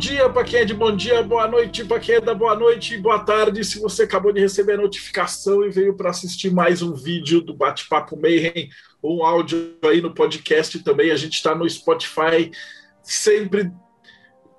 dia para quem é de bom dia, boa noite para quem é da boa noite e boa tarde. Se você acabou de receber a notificação e veio para assistir mais um vídeo do Bate-Papo Mayhem, um áudio aí no podcast também, a gente está no Spotify sempre.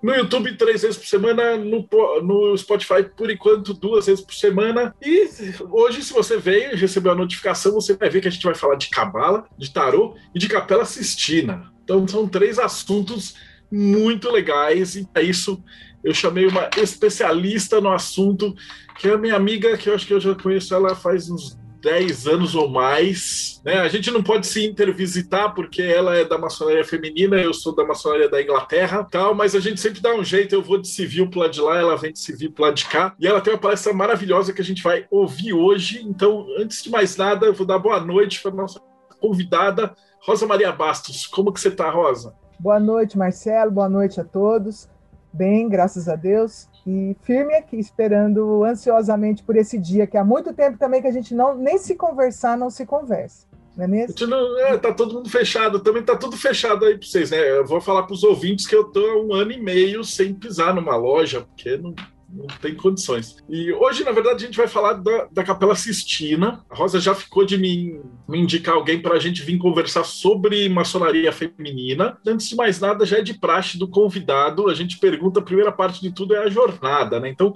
No YouTube, três vezes por semana, no, no Spotify, por enquanto, duas vezes por semana. E hoje, se você veio e recebeu a notificação, você vai ver que a gente vai falar de Cabala, de Tarô e de Capela Sistina. Então, são três assuntos muito legais, e para isso eu chamei uma especialista no assunto, que é a minha amiga, que eu acho que eu já conheço ela faz uns 10 anos ou mais. Né? A gente não pode se intervisitar porque ela é da maçonaria feminina, eu sou da maçonaria da Inglaterra, tal, mas a gente sempre dá um jeito. Eu vou de civil lado de lá, ela vem de civil lado de cá. E ela tem uma palestra maravilhosa que a gente vai ouvir hoje. Então, antes de mais nada, eu vou dar boa noite para nossa convidada, Rosa Maria Bastos. Como que você está, Rosa? Boa noite, Marcelo. Boa noite a todos. Bem, graças a Deus. E firme aqui, esperando ansiosamente por esse dia, que há muito tempo também que a gente não nem se conversar, não se conversa. Não é mesmo? Não, é, tá todo mundo fechado, também tá tudo fechado aí para vocês, né? Eu vou falar para os ouvintes que eu tô há um ano e meio sem pisar numa loja, porque não, não tem condições. E hoje, na verdade, a gente vai falar da, da Capela Sistina. A Rosa já ficou de me, me indicar alguém para a gente vir conversar sobre maçonaria feminina. Antes de mais nada, já é de praxe do convidado. A gente pergunta, a primeira parte de tudo é a jornada, né? Então,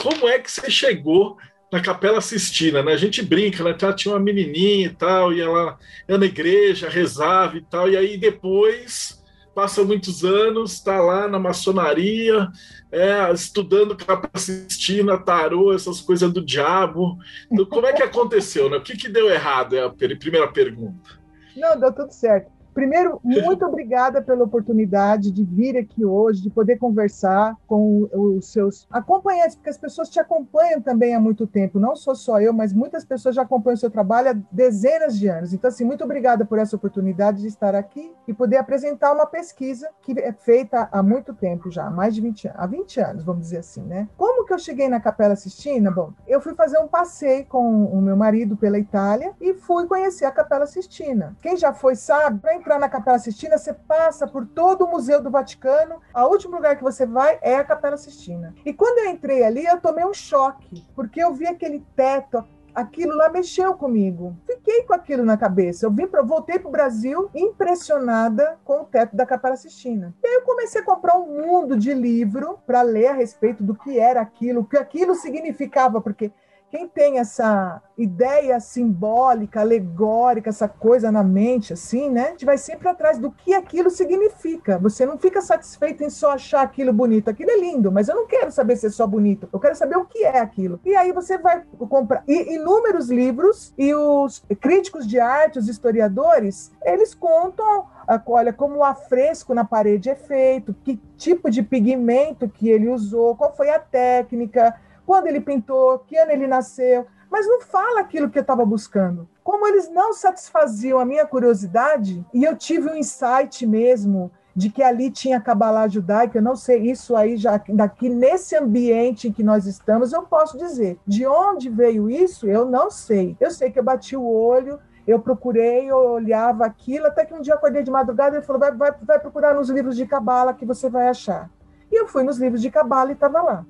como é que você chegou na Capela Sistina, né? A gente brinca, né? Ela tinha uma menininha e tal, e ela ia na igreja, rezava e tal, e aí depois passa muitos anos, está lá na maçonaria, é, estudando Capacistina, tarô, essas coisas do diabo. Então, como é que aconteceu? Né? O que, que deu errado? É a primeira pergunta. Não, deu tudo certo. Primeiro, muito obrigada pela oportunidade de vir aqui hoje, de poder conversar com os seus acompanhantes, porque as pessoas te acompanham também há muito tempo, não sou só eu, mas muitas pessoas já acompanham o seu trabalho há dezenas de anos. Então, assim, muito obrigada por essa oportunidade de estar aqui e poder apresentar uma pesquisa que é feita há muito tempo já, há mais de 20 anos, há 20 anos, vamos dizer assim, né? Como que eu cheguei na Capela Sistina? Bom, eu fui fazer um passeio com o meu marido pela Itália e fui conhecer a Capela Sistina. Quem já foi sabe, para entrar na Capela Sistina, você passa por todo o Museu do Vaticano. O último lugar que você vai é a Capela Sistina. E quando eu entrei ali, eu tomei um choque, porque eu vi aquele teto, aquilo lá mexeu comigo. Fiquei com aquilo na cabeça. Eu vim para voltei para o Brasil impressionada com o teto da Capela Sistina. E aí eu comecei a comprar um mundo de livro para ler a respeito do que era aquilo, o que aquilo significava, porque quem tem essa ideia simbólica, alegórica, essa coisa na mente, assim, né? A gente vai sempre atrás do que aquilo significa. Você não fica satisfeito em só achar aquilo bonito. Aquilo é lindo, mas eu não quero saber se é só bonito. Eu quero saber o que é aquilo. E aí você vai comprar inúmeros livros e os críticos de arte, os historiadores, eles contam olha como o afresco na parede é feito, que tipo de pigmento que ele usou, qual foi a técnica, quando ele pintou, que ano ele nasceu, mas não fala aquilo que eu estava buscando. Como eles não satisfaziam a minha curiosidade, e eu tive um insight mesmo de que ali tinha Kabbalah judaica, eu não sei, isso aí já daqui nesse ambiente em que nós estamos, eu posso dizer. De onde veio isso, eu não sei. Eu sei que eu bati o olho, eu procurei, eu olhava aquilo, até que um dia eu acordei de madrugada e ele falou: vai, vai, vai procurar nos livros de Cabala que você vai achar. E eu fui nos livros de Cabala e estava lá.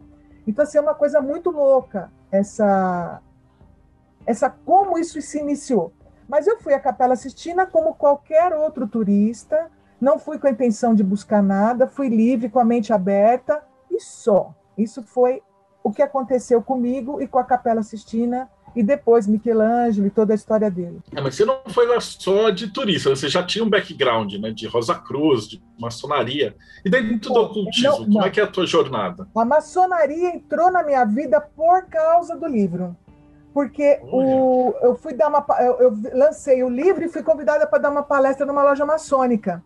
Então, assim, é uma coisa muito louca essa, essa como isso se iniciou. Mas eu fui à Capela Sistina como qualquer outro turista, não fui com a intenção de buscar nada, fui livre, com a mente aberta e só. Isso foi o que aconteceu comigo e com a Capela Sistina e depois Michelangelo e toda a história dele. É, mas você não foi lá só de turista, você já tinha um background, né, de Rosa Cruz, de maçonaria. E dentro do ocultismo, não, não. como é que é a tua jornada? A maçonaria entrou na minha vida por causa do livro. Porque o, eu fui dar uma eu, eu lancei o livro e fui convidada para dar uma palestra numa loja maçônica.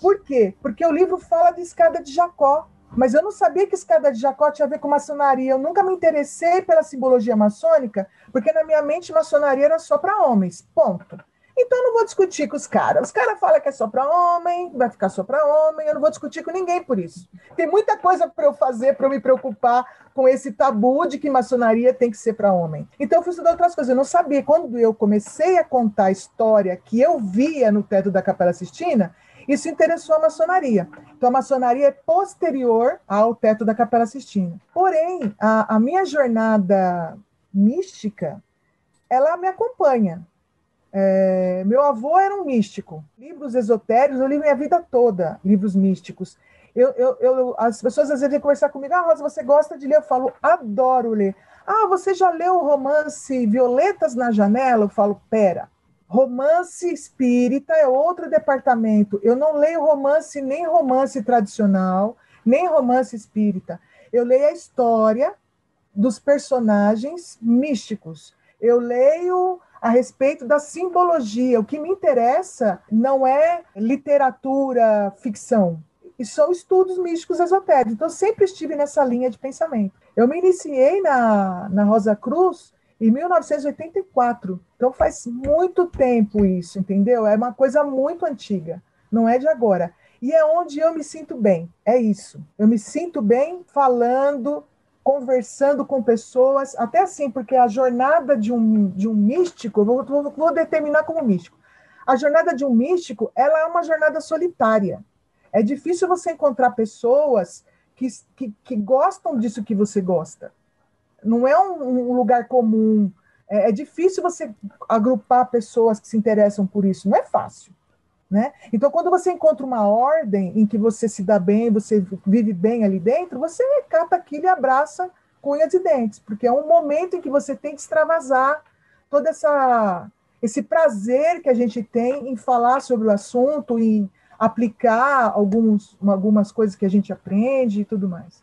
Por quê? Porque o livro fala de escada de Jacó. Mas eu não sabia que escada de Jacó tinha a ver com maçonaria. Eu nunca me interessei pela simbologia maçônica, porque na minha mente maçonaria era só para homens. Ponto. Então eu não vou discutir com os caras. Os caras falam que é só para homem, vai ficar só para homem. Eu não vou discutir com ninguém por isso. Tem muita coisa para eu fazer para eu me preocupar com esse tabu de que maçonaria tem que ser para homem. Então eu fui estudar outras coisas. Eu não sabia. Quando eu comecei a contar a história que eu via no teto da Capela Sistina, isso interessou a maçonaria. Então, a maçonaria é posterior ao teto da Capela Sistina. Porém, a, a minha jornada mística, ela me acompanha. É, meu avô era um místico. Livros esotéricos, eu li minha vida toda, livros místicos. Eu, eu, eu, as pessoas às vezes vêm conversar comigo, ah, Rosa, você gosta de ler? Eu falo, adoro ler. Ah, você já leu o romance Violetas na Janela? Eu falo, pera, romance espírita é outro departamento. Eu não leio romance, nem romance tradicional, nem romance espírita. Eu leio a história dos personagens místicos. Eu leio a respeito da simbologia. O que me interessa não é literatura, ficção. E são estudos místicos esotéricos. Então, sempre estive nessa linha de pensamento. Eu me iniciei na, na Rosa Cruz em 1984. Então, faz muito tempo isso, entendeu? É uma coisa muito antiga, não é de agora. E é onde eu me sinto bem, é isso. Eu me sinto bem falando, conversando com pessoas, até assim, porque a jornada de um, de um místico, vou, vou, vou determinar como místico, a jornada de um místico, ela é uma jornada solitária. É difícil você encontrar pessoas que, que, que gostam disso que você gosta. Não é um, um lugar comum. É, é difícil você agrupar pessoas que se interessam por isso. Não é fácil. Né? Então, quando você encontra uma ordem em que você se dá bem, você vive bem ali dentro, você cata aquilo e abraça com unhas e dentes, porque é um momento em que você tem que extravasar todo essa, esse prazer que a gente tem em falar sobre o assunto, em aplicar alguns, algumas coisas que a gente aprende e tudo mais.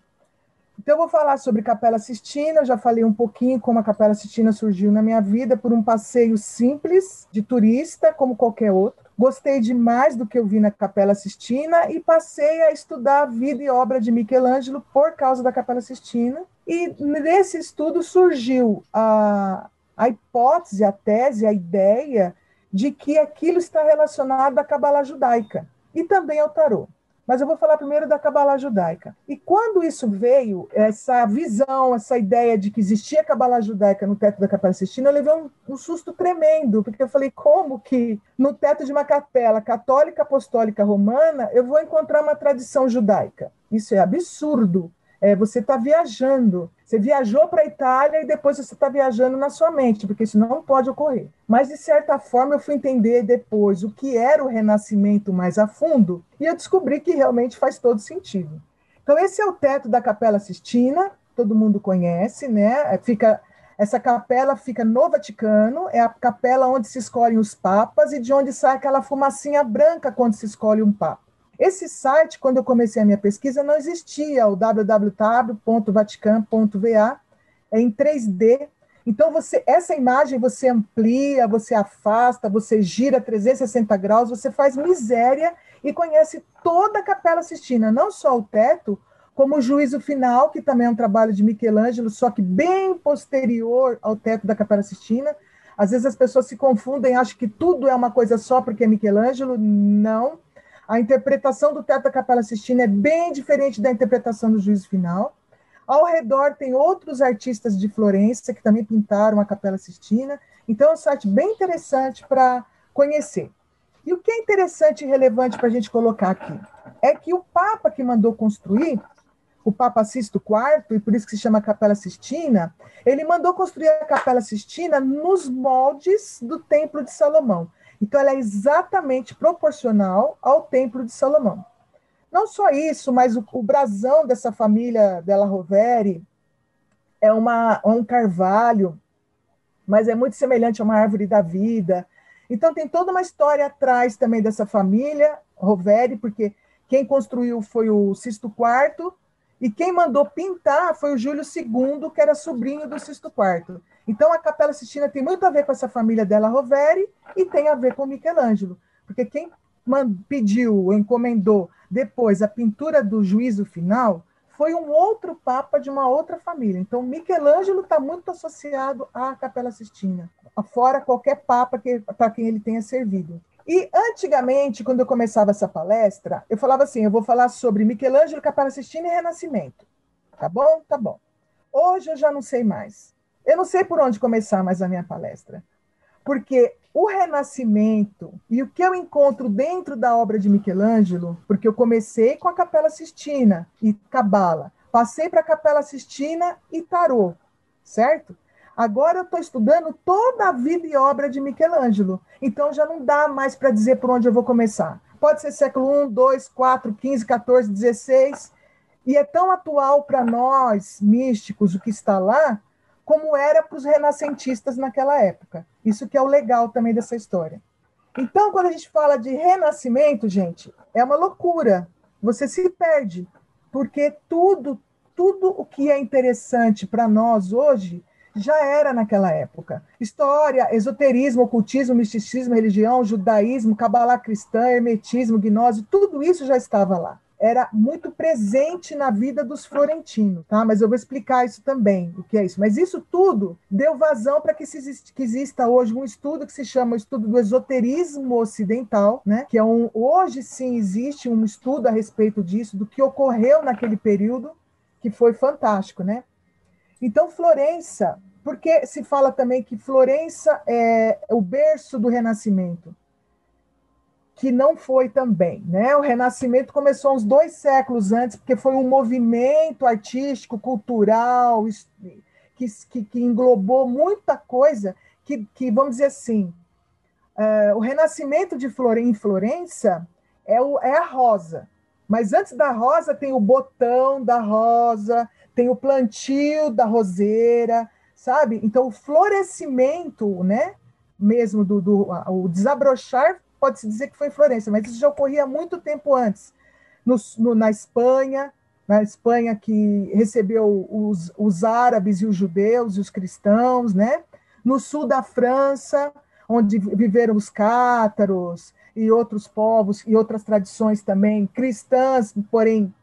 Então, eu vou falar sobre Capela Sistina. Já falei um pouquinho como a Capela Sistina surgiu na minha vida por um passeio simples de turista, como qualquer outro. Gostei demais do que eu vi na Capela Sistina e passei a estudar a vida e obra de Michelangelo por causa da Capela Sistina. E nesse estudo surgiu a, a hipótese, a tese, a ideia de que aquilo está relacionado à Cabala judaica e também ao tarô. Mas eu vou falar primeiro da Cabala judaica. E quando isso veio, essa visão, essa ideia de que existia Cabala judaica no teto da Capela Sistina, eu levei um, um, susto tremendo, porque eu falei, como que no teto de uma capela católica apostólica romana eu vou encontrar uma tradição judaica? Isso é absurdo é, você está viajando. Você viajou para a Itália e depois você está viajando na sua mente, porque isso não pode ocorrer. Mas, de certa forma, eu fui entender depois o que era o renascimento mais a fundo e eu descobri que realmente faz todo sentido. Então, esse é o teto da Capela Sistina, todo mundo conhece, né? É, fica, essa capela fica no Vaticano, é a capela onde se escolhem os papas e de onde sai aquela fumacinha branca quando se escolhe um papa. Esse site, quando eu comecei a minha pesquisa, não existia, o www.vatican.va, é em 3D. Então, você, essa imagem você amplia, você afasta, você gira 360 graus, você faz miséria e conhece toda a Capela Sistina, não só o teto, como o juízo final, que também é um trabalho de Michelangelo, só que bem posterior ao teto da Capela Sistina. Às vezes as pessoas se confundem, acham que tudo é uma coisa só porque é Michelangelo. Não. A interpretação do teto da Capela Sistina é bem diferente da interpretação do juízo final. Ao redor tem outros artistas de Florença que também pintaram a Capela Sistina. Então é um site bem interessante para conhecer. E o que é interessante e relevante para a gente colocar aqui é que o Papa que mandou construir, o Papa Sisto IV, e por isso que se chama Capela Sistina, ele mandou construir a Capela Sistina nos moldes do Templo de Salomão. Então, ela é exatamente proporcional ao Templo de Salomão. Não só isso, mas o, o brasão dessa família della Rovere é uma, um carvalho, mas é muito semelhante a uma árvore da vida. Então, tem toda uma história atrás também dessa família Rovere, porque quem construiu foi o Sisto IV, e quem mandou pintar foi o Júlio II, que era sobrinho do Sisto IV. Então, a Capela Sistina tem muito a ver com essa família dela, Rovere, e tem a ver com Michelangelo, porque quem pediu, encomendou depois a pintura do juízo final foi um outro papa de uma outra família. Então, Michelangelo está muito associado à Capela Sistina, fora qualquer papa que, para quem ele tenha servido. E antigamente, quando eu começava essa palestra, eu falava assim: eu vou falar sobre Michelangelo, Capela Sistina e Renascimento. Tá bom? Tá bom. Hoje eu já não sei mais. Eu não sei por onde começar mais a minha palestra. Porque o Renascimento e o que eu encontro dentro da obra de Michelangelo, porque eu comecei com a Capela Sistina e Cabala, passei para a Capela Sistina e Tarô, certo? Agora eu estou estudando toda a vida e obra de Michelangelo, então já não dá mais para dizer por onde eu vou começar. Pode ser século I, 2, 4, 15, 14, 16, e é tão atual para nós, místicos, o que está lá, como era para os renascentistas naquela época. Isso que é o legal também dessa história. Então, quando a gente fala de renascimento, gente, é uma loucura. Você se perde, porque tudo, tudo o que é interessante para nós hoje já era naquela época. História, esoterismo, ocultismo, misticismo, religião, judaísmo, cabalá cristã, hermetismo, gnose, tudo isso já estava lá era muito presente na vida dos florentinos, tá? Mas eu vou explicar isso também, o que é isso. Mas isso tudo deu vazão para que, que, exista hoje um estudo que se chama o estudo do esoterismo ocidental, né? Que é um hoje sim existe um estudo a respeito disso, do que ocorreu naquele período, que foi fantástico, né? Então Florença, porque se fala também que Florença é o berço do Renascimento que não foi também. Né? O Renascimento começou uns dois séculos antes, porque foi um movimento artístico, cultural, que, que, que englobou muita coisa, que, que vamos dizer assim, uh, o Renascimento de em Florença é, o, é a rosa, mas antes da rosa tem o botão da rosa, tem o plantio da roseira, sabe? Então, o florescimento, né, mesmo do, do o desabrochar pode-se dizer que foi em Florença, mas isso já ocorria muito tempo antes. No, no, na Espanha, na Espanha que recebeu os, os árabes e os judeus e os cristãos, né? No sul da França, onde viveram os cátaros e outros povos e outras tradições também cristãs, porém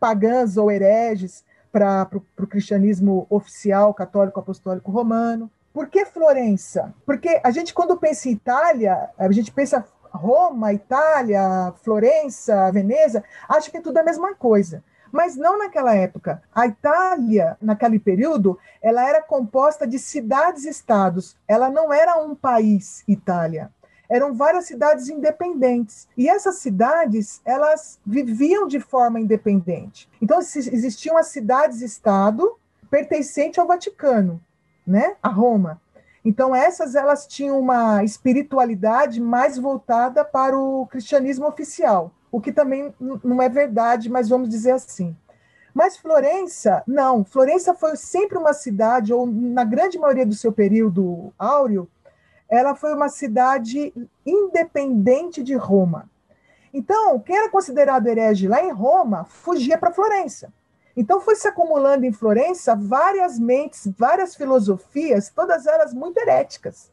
pagãs ou hereges para o cristianismo oficial católico apostólico romano. Por que Florença? Porque a gente, quando pensa em Itália, a gente pensa Roma, Itália, Florença, Veneza, acha que é tudo a mesma coisa. Mas não naquela época. A Itália, naquele período, ela era composta de cidades-estados. Ela não era um país, Itália. Eram várias cidades independentes. E essas cidades, elas viviam de forma independente. Então, existiam as cidades-estado pertencentes ao Vaticano né, a Roma. Então essas elas tinham uma espiritualidade mais voltada para o cristianismo oficial, o que também não é verdade, mas vamos dizer assim. Mas Florença, não. Florença foi sempre uma cidade, ou na grande maioria do seu período áureo, ela foi uma cidade independente de Roma. Então, quem era considerado herege lá em Roma fugia para Florença. Então foi se acumulando em Florença várias mentes, várias filosofias, todas elas muito heréticas.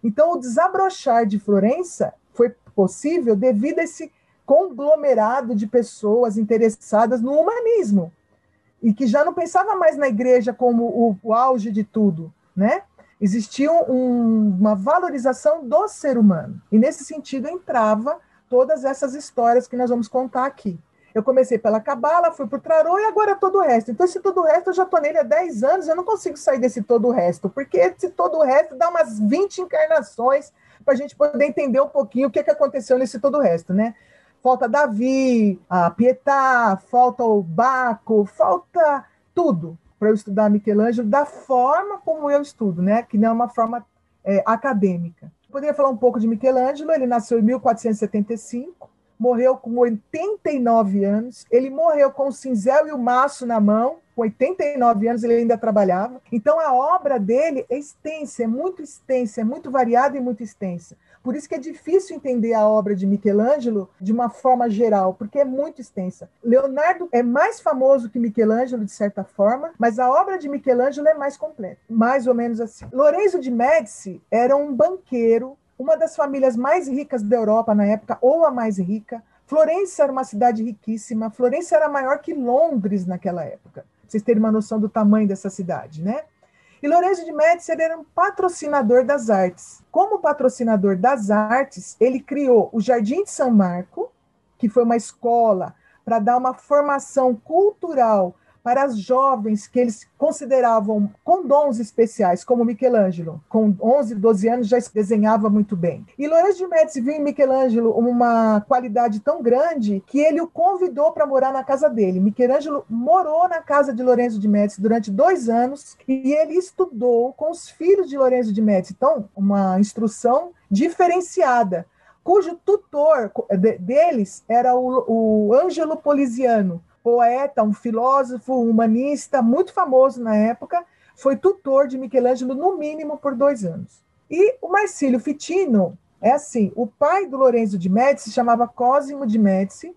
Então o desabrochar de Florença foi possível devido a esse conglomerado de pessoas interessadas no humanismo e que já não pensava mais na igreja como o, o auge de tudo, né? Existia um, uma valorização do ser humano e nesse sentido entrava todas essas histórias que nós vamos contar aqui. Eu comecei pela cabala, fui para o tarô e agora todo o resto. Então, esse todo o resto eu já estou nele há 10 anos, eu não consigo sair desse todo o resto, porque esse todo o resto dá umas 20 encarnações para a gente poder entender um pouquinho o que, que aconteceu nesse todo o resto, né? Falta Davi, a Pietà, falta o Baco, falta tudo para eu estudar Michelangelo da forma como eu estudo, né? Que não é uma forma é, acadêmica. Poderia falar um pouco de Michelangelo, ele nasceu em 1475, morreu com 89 anos. Ele morreu com o cinzel e o maço na mão. Com 89 anos ele ainda trabalhava. Então a obra dele é extensa, é muito extensa, é muito variada e muito extensa. Por isso que é difícil entender a obra de Michelangelo de uma forma geral, porque é muito extensa. Leonardo é mais famoso que Michelangelo, de certa forma, mas a obra de Michelangelo é mais completa, mais ou menos assim. Lorenzo de Médici era um banqueiro uma das famílias mais ricas da Europa na época, ou a mais rica, Florença era uma cidade riquíssima. Florença era maior que Londres naquela época. Pra vocês terem uma noção do tamanho dessa cidade, né? E Lorenzo de Médici era um patrocinador das artes. Como patrocinador das artes, ele criou o Jardim de São Marco, que foi uma escola para dar uma formação cultural para as jovens que eles consideravam com dons especiais, como Michelangelo, com 11, 12 anos já desenhava muito bem. E Lourenço de Médici viu em Michelangelo uma qualidade tão grande que ele o convidou para morar na casa dele. Michelangelo morou na casa de Lourenço de Médici durante dois anos e ele estudou com os filhos de Lourenço de Médici. Então, uma instrução diferenciada cujo tutor deles era o, o Ângelo Poliziano, poeta, um filósofo, um humanista muito famoso na época, foi tutor de Michelangelo no mínimo por dois anos. E o Marcílio Fitino é assim, o pai do Lorenzo de Médici chamava Cosimo de Médici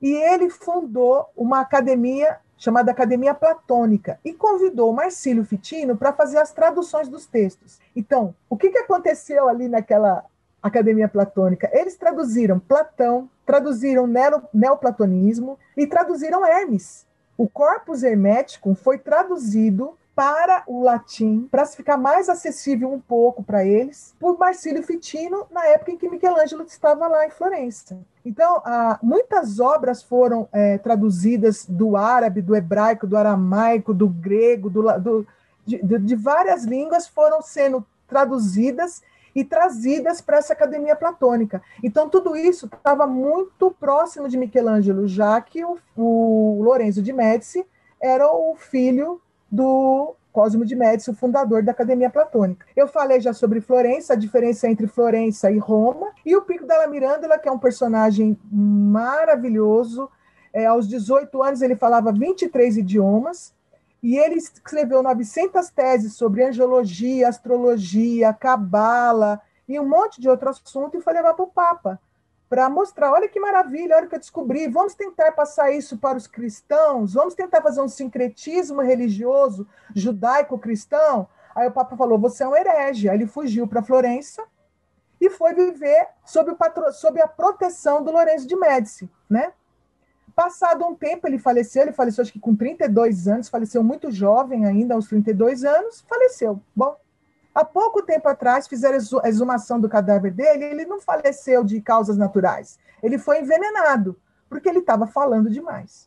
e ele fundou uma academia chamada Academia Platônica e convidou Marcílio Fitino para fazer as traduções dos textos. Então, o que, que aconteceu ali naquela Academia Platônica. Eles traduziram Platão, traduziram neoplatonismo e traduziram Hermes. O corpus hermético foi traduzido para o latim, para ficar mais acessível um pouco para eles, por Marcílio Fitino, na época em que Michelangelo estava lá em Florença. Então, muitas obras foram é, traduzidas do árabe, do hebraico, do aramaico, do grego, do, do, de, de várias línguas foram sendo traduzidas e trazidas para essa academia platônica. Então, tudo isso estava muito próximo de Michelangelo, já que o, o Lorenzo de Médici era o filho do Cosimo de Médici, o fundador da Academia Platônica. Eu falei já sobre Florença, a diferença entre Florença e Roma, e o Pico della Mirandola, que é um personagem maravilhoso. É, aos 18 anos ele falava 23 idiomas, e ele escreveu 900 teses sobre angiologia, astrologia, cabala e um monte de outro assunto e foi levar para o Papa para mostrar, olha que maravilha, olha o que eu descobri, vamos tentar passar isso para os cristãos, vamos tentar fazer um sincretismo religioso judaico-cristão. Aí o Papa falou, você é um herege. Aí ele fugiu para Florença e foi viver sob, o patro... sob a proteção do Lourenço de Médici, né? Passado um tempo, ele faleceu, ele faleceu acho que com 32 anos, faleceu muito jovem ainda, aos 32 anos, faleceu. Bom, há pouco tempo atrás fizeram a exumação do cadáver dele, ele não faleceu de causas naturais, ele foi envenenado, porque ele estava falando demais.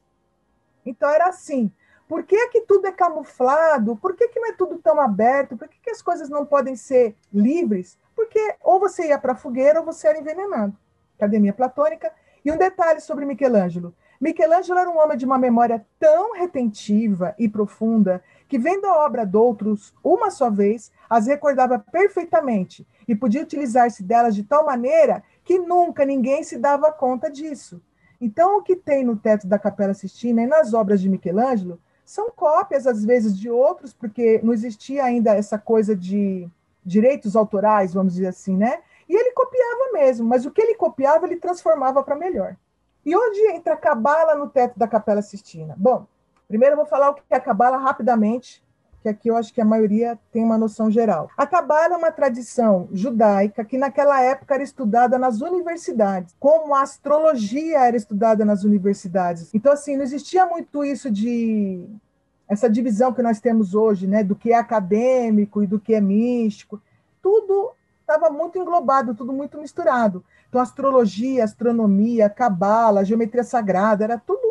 Então era assim, por que, que tudo é camuflado? Por que, que não é tudo tão aberto? Por que, que as coisas não podem ser livres? Porque ou você ia para a fogueira ou você era envenenado. Academia Platônica. E um detalhe sobre Michelangelo: Michelangelo era um homem de uma memória tão retentiva e profunda que, vendo a obra de outros uma só vez, as recordava perfeitamente e podia utilizar-se delas de tal maneira que nunca ninguém se dava conta disso. Então, o que tem no teto da Capela Sistina e nas obras de Michelangelo são cópias, às vezes, de outros, porque não existia ainda essa coisa de direitos autorais, vamos dizer assim, né? E ele copiava mesmo, mas o que ele copiava, ele transformava para melhor. E onde entra a cabala no teto da Capela Sistina? Bom, primeiro eu vou falar o que é a cabala rapidamente, que aqui eu acho que a maioria tem uma noção geral. A cabala é uma tradição judaica que naquela época era estudada nas universidades, como a astrologia era estudada nas universidades. Então assim, não existia muito isso de essa divisão que nós temos hoje, né, do que é acadêmico e do que é místico. Tudo estava muito englobado, tudo muito misturado. Então, astrologia, astronomia, cabala, geometria sagrada, era tudo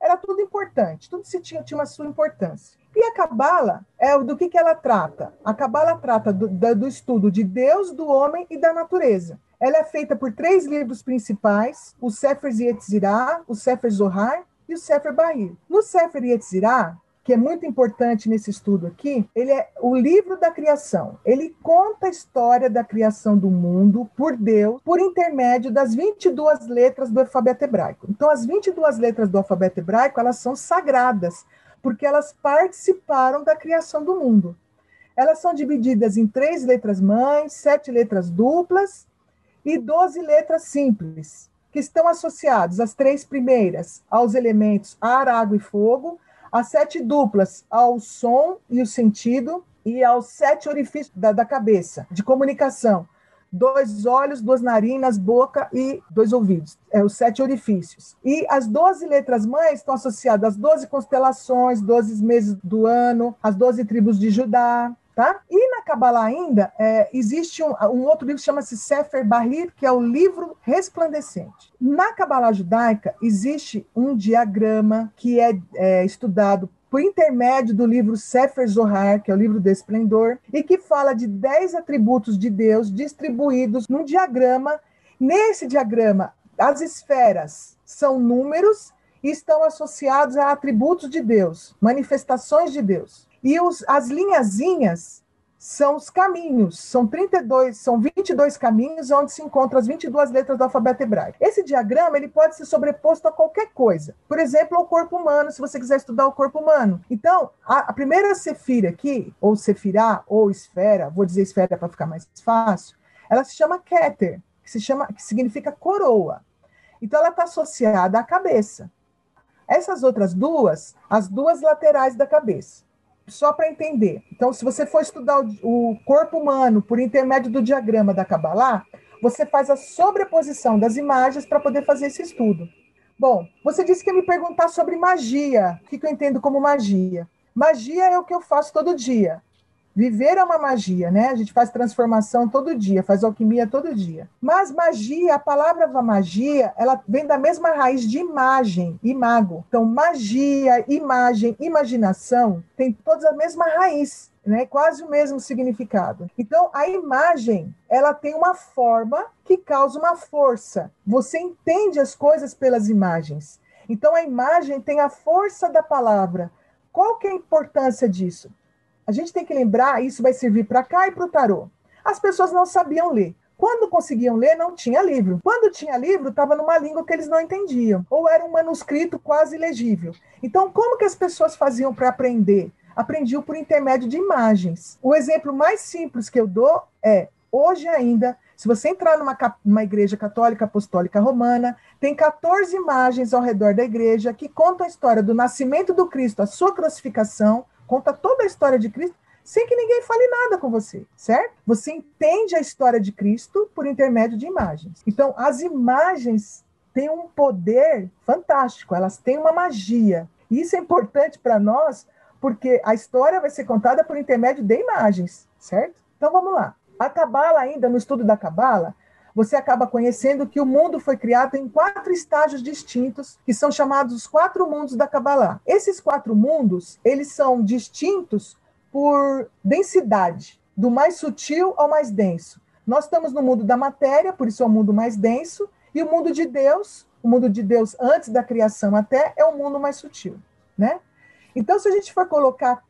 era tudo importante, tudo se tinha, tinha uma sua importância. E a cabala é do que, que ela trata? A cabala trata do, do estudo de Deus, do homem e da natureza. Ela é feita por três livros principais: o Sefer Yetzirah, o Sefer Zohar e o Sefer Bahir. No Sefer Yetzirah, que é muito importante nesse estudo aqui, ele é o livro da criação. Ele conta a história da criação do mundo por Deus, por intermédio das 22 letras do alfabeto hebraico. Então, as 22 letras do alfabeto hebraico, elas são sagradas, porque elas participaram da criação do mundo. Elas são divididas em três letras mães, sete letras duplas e doze letras simples, que estão associadas, as três primeiras, aos elementos ar, água e fogo, as sete duplas ao som e o sentido e aos sete orifícios da, da cabeça, de comunicação. dois olhos, duas narinas, boca e dois ouvidos. É os sete orifícios. E as doze letras mães estão associadas às doze constelações, doze meses do ano, as doze tribos de Judá, Tá? E na Kabbalah ainda, é, existe um, um, outro livro que chama-se Sefer Bahir, que é o livro resplandecente. Na Kabbalah judaica, existe um diagrama que é, é estudado por intermédio do livro Sefer Zohar, que é o livro do esplendor, e que fala de dez atributos de Deus distribuídos num diagrama. Nesse diagrama, as esferas são números e estão associados a atributos de Deus, manifestações de Deus. E os, as linhazinhas são os caminhos, são 32, são 22 caminhos onde se encontram as 22 letras do alfabeto hebraico. Esse diagrama ele pode ser sobreposto a qualquer coisa. Por exemplo, ao corpo humano, se você quiser estudar o corpo humano. Então, a, a primeira sefira aqui, ou sefirá, ou esfera, vou dizer esfera para ficar mais fácil, ela se chama Keter, que, se chama, que significa coroa. Então, ela está associada à cabeça. Essas outras duas, as duas laterais da cabeça só para entender. Então, se você for estudar o, corpo humano por intermédio do diagrama da Kabbalah, você faz a sobreposição das imagens para poder fazer esse estudo. Bom, você disse que ia me perguntar sobre magia. O que eu entendo como magia? Magia é o que eu faço todo dia. Viver é uma magia, né? A gente faz transformação todo dia, faz alquimia todo dia. Mas magia, a palavra magia, ela vem da mesma raiz de imagem, imago. Então, magia, imagem, imaginação, tem todas a mesma raiz. Né, quase o mesmo significado. Então, a imagem, ela tem uma forma que causa uma força. Você entende as coisas pelas imagens. Então, a imagem tem a força da palavra. Qual que é a importância disso? A gente tem que lembrar, isso vai servir para cá e para o tarô. As pessoas não sabiam ler. Quando conseguiam ler, não tinha livro. Quando tinha livro, estava numa língua que eles não entendiam, ou era um manuscrito quase legível. Então, como que as pessoas faziam para aprender? Aprendiam por intermédio de imagens. O exemplo mais simples que eu dou é: hoje ainda, se você entrar numa, numa igreja católica apostólica romana, tem 14 imagens ao redor da igreja que contam a história do nascimento do Cristo, a sua crucificação, conta toda a história de Cristo sem que ninguém fale nada com você, certo? Você entende a história de Cristo por intermédio de imagens. Então, as imagens têm um poder fantástico, elas têm uma magia. E isso é importante para nós, porque a história vai ser contada por intermédio de imagens, certo? Então, vamos lá. A Cabala, ainda no estudo da Cabala, você acaba conhecendo que o mundo foi criado em quatro estágios distintos, que são chamados os quatro mundos da Kabbalah. Esses quatro mundos, eles são distintos por densidade, do mais sutil ao mais denso. Nós estamos no mundo da matéria, por isso é o mundo mais denso, e o mundo de Deus, o mundo de Deus antes da criação até, é o mundo mais sutil, né? Então, se a gente for colocar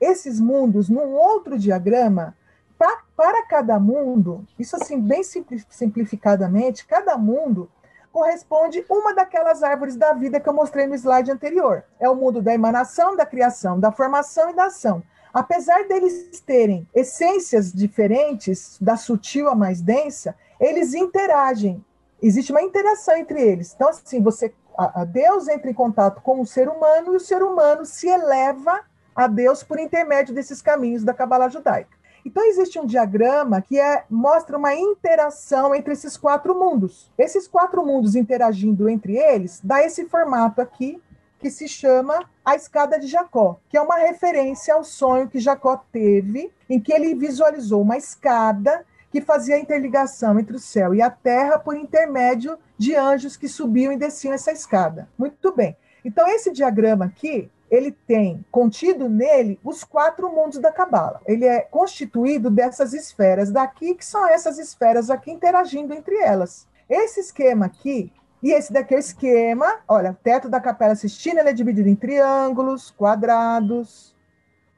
esses mundos num outro diagrama, para, para cada mundo, isso assim, bem simplificadamente, cada mundo corresponde uma daquelas árvores da vida que eu mostrei no slide anterior. É o mundo da emanação, da criação, da formação e da ação. Apesar deles terem essências diferentes, da sutil à mais densa, eles interagem. Existe uma interação entre eles. Então, assim, você, a, a Deus entra em contato com o ser humano e o ser humano se eleva a Deus por intermédio desses caminhos da Cabala judaica. Então existe um diagrama que é, mostra uma interação entre esses quatro mundos. Esses quatro mundos interagindo entre eles dá esse formato aqui que se chama a escada de Jacó, que é uma referência ao sonho que Jacó teve, em que ele visualizou uma escada que fazia a interligação entre o céu e a terra por intermédio de anjos que subiam e desciam essa escada. Muito bem. Então esse diagrama aqui ele tem contido nele os quatro mundos da Cabala. Ele é constituído dessas esferas daqui, que são essas esferas aqui interagindo entre elas. Esse esquema aqui, e esse daqui é o esquema, olha, o teto da Capela Sistina é dividido em triângulos, quadrados,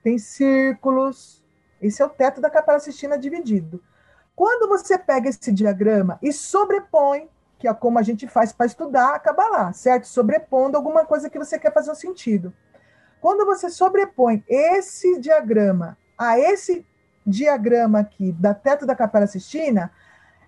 tem círculos. Esse é o teto da Capela Sistina dividido. Quando você pega esse diagrama e sobrepõe que é como a gente faz para estudar a Kabbalah, certo? Sobrepondo alguma coisa que você quer fazer o sentido. Quando você sobrepõe esse diagrama a esse diagrama aqui da teto da Capela Sistina,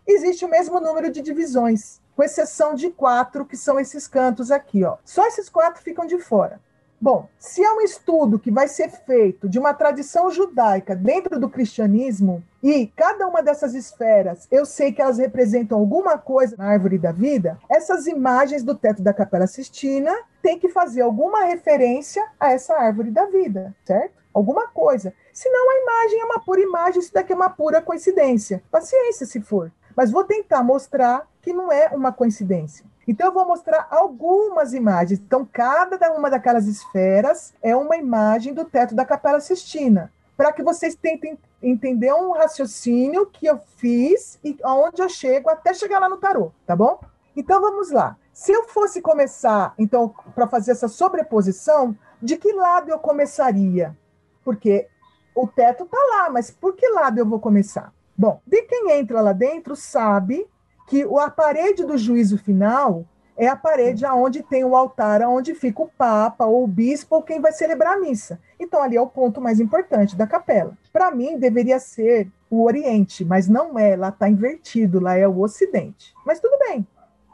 existe o mesmo número de divisões, com exceção de quatro, que são esses cantos aqui. Ó. Só esses quatro ficam de fora. Bom, se é um estudo que vai ser feito de uma tradição judaica dentro do cristianismo, e cada uma dessas esferas, eu sei que elas representam alguma coisa na árvore da vida, essas imagens do teto da Capela Sistina têm que fazer alguma referência a essa árvore da vida, certo? Alguma coisa. Senão a imagem é uma pura imagem, isso daqui é uma pura coincidência. Paciência, se for. Mas vou tentar mostrar que não é uma coincidência. Então, eu vou mostrar algumas imagens. Então, cada uma daquelas esferas é uma imagem do teto da Capela Sistina para que vocês tentem entender um raciocínio que eu fiz e aonde eu chego até chegar lá no tarô, tá bom? Então vamos lá. Se eu fosse começar, então, para fazer essa sobreposição, de que lado eu começaria? Porque o teto tá lá, mas por que lado eu vou começar? Bom, de quem entra lá dentro sabe que a parede do juízo final é a parede aonde tem o altar, aonde fica o papa ou o bispo ou quem vai celebrar a missa. Então ali é o ponto mais importante da capela. Para mim deveria ser o Oriente, mas não é, lá está invertido, lá é o Ocidente. Mas tudo bem,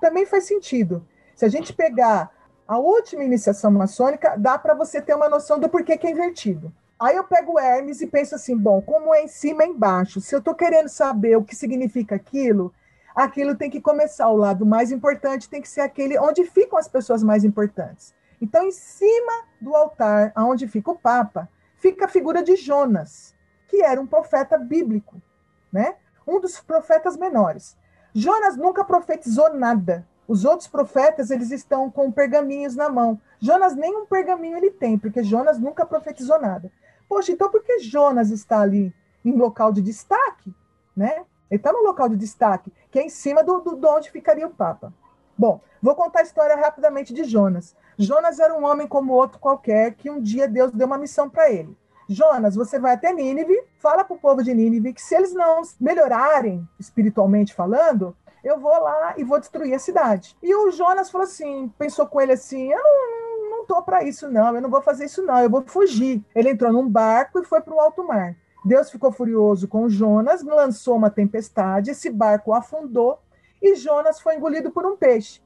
também faz sentido. Se a gente pegar a última iniciação maçônica, dá para você ter uma noção do porquê que é invertido. Aí eu pego o Hermes e penso assim, bom, como é em cima é embaixo. Se eu estou querendo saber o que significa aquilo, aquilo tem que começar. O lado mais importante tem que ser aquele onde ficam as pessoas mais importantes. Então, em cima do altar, onde fica o Papa, fica a figura de Jonas, que era um profeta bíblico, né? Um dos profetas menores. Jonas nunca profetizou nada. Os outros profetas, eles estão com pergaminhos na mão. Jonas nem um pergaminho ele tem, porque Jonas nunca profetizou nada. Poxa, então por que Jonas está ali em local de destaque, né? Ele está no local de destaque, que é em cima do, do, de onde ficaria o Papa. Bom, vou contar a história rapidamente de Jonas. Jonas era um homem como outro qualquer, que um dia Deus deu uma missão para ele. Jonas, você vai até Nínive, fala para o povo de Nínive que se eles não melhorarem espiritualmente falando, eu vou lá e vou destruir a cidade. E o Jonas falou assim, pensou com ele assim, eu não, não tô para isso não, eu não vou fazer isso não, eu vou fugir. Ele entrou num barco e foi para o alto mar. Deus ficou furioso com Jonas, lançou uma tempestade, esse barco afundou e Jonas foi engolido por um peixe.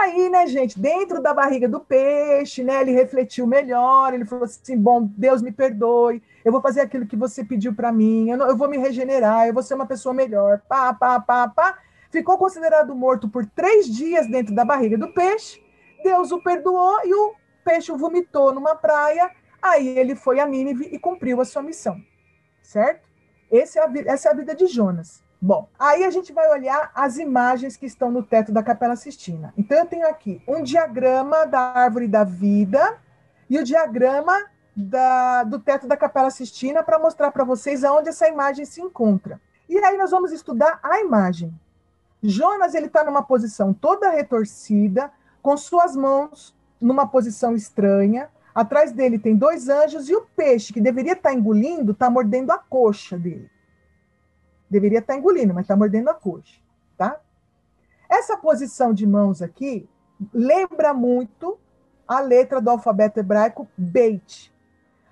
Aí, né, gente, dentro da barriga do peixe, né, ele refletiu melhor, ele falou assim: bom, Deus me perdoe, eu vou fazer aquilo que você pediu para mim, eu, não, eu, vou me regenerar, eu vou ser uma pessoa melhor. Pá, pá, pá, pá. Ficou considerado morto por três dias dentro da barriga do peixe. Deus o perdoou e o peixe vomitou numa praia. Aí ele foi a Nínive e cumpriu a sua missão certo? É a, essa é a vida de Jonas. Bom, aí a gente vai olhar as imagens que estão no teto da Capela Sistina. Então, eu tenho aqui um diagrama da árvore da vida e o diagrama da, do teto da Capela Sistina para mostrar para vocês aonde essa imagem se encontra. E aí nós vamos estudar a imagem. Jonas ele está numa posição toda retorcida, com suas mãos numa posição estranha, Atrás dele tem dois anjos e o peixe, que deveria estar tá engolindo, está mordendo a coxa dele. Deveria estar engolindo, mas está mordendo a coxa, tá? Essa posição de mãos aqui lembra muito a letra do alfabeto hebraico Beit.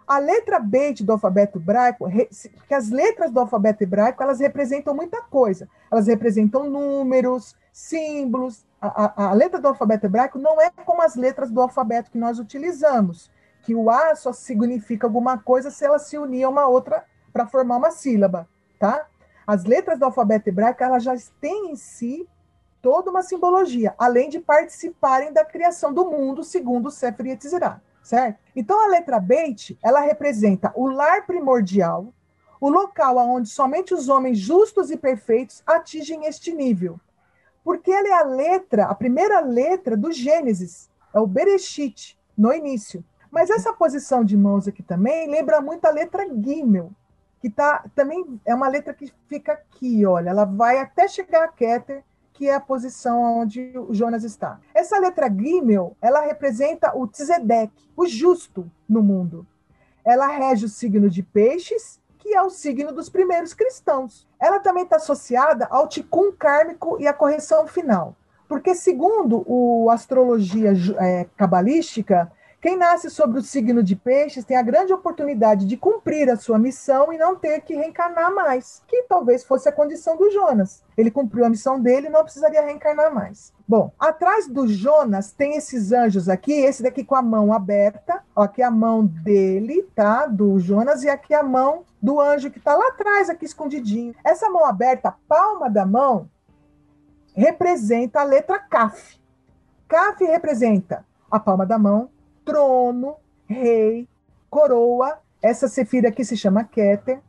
A letra Beit do alfabeto hebraico, porque as letras do alfabeto hebraico, elas representam muita coisa. Elas representam números, símbolos, a, a, letra do alfabeto hebraico não é como as letras do alfabeto que nós utilizamos, que o A só significa alguma coisa se ela se unir a uma outra para formar uma sílaba, tá? As letras do alfabeto hebraico, elas já têm em si toda uma simbologia, além de participarem da criação do mundo segundo o Sefer Yetzirah, certo? Então, a letra Beit, ela representa o lar primordial, o local onde somente os homens justos e perfeitos atingem este nível, porque ela é a letra, a primeira letra do Gênesis, é o Bereshit, no início. Mas essa posição de mãos aqui também lembra muito a letra Gimel, que tá, também é uma letra que fica aqui, olha, ela vai até chegar a Keter, que é a posição onde o Jonas está. Essa letra Gimel, ela representa o Tzedek, o justo no mundo. Ela rege o signo de peixes que é o signo dos primeiros cristãos. Ela também está associada ao ticum kármico e à correção final. Porque, segundo o astrologia é, cabalística, quem nasce sobre o signo de peixes tem a grande oportunidade de cumprir a sua missão e não ter que reencarnar mais. Que talvez fosse a condição do Jonas. Ele cumpriu a missão dele e não precisaria reencarnar mais. Bom, atrás do Jonas tem esses anjos aqui, esse daqui com a mão aberta, ó, aqui a mão dele, tá? Do Jonas, e aqui a mão do anjo que está lá atrás, aqui escondidinho. Essa mão aberta, a palma da mão, representa a letra Kaf. Kaf representa a palma da mão, trono, rei, coroa. Essa sefira aqui se chama Keter.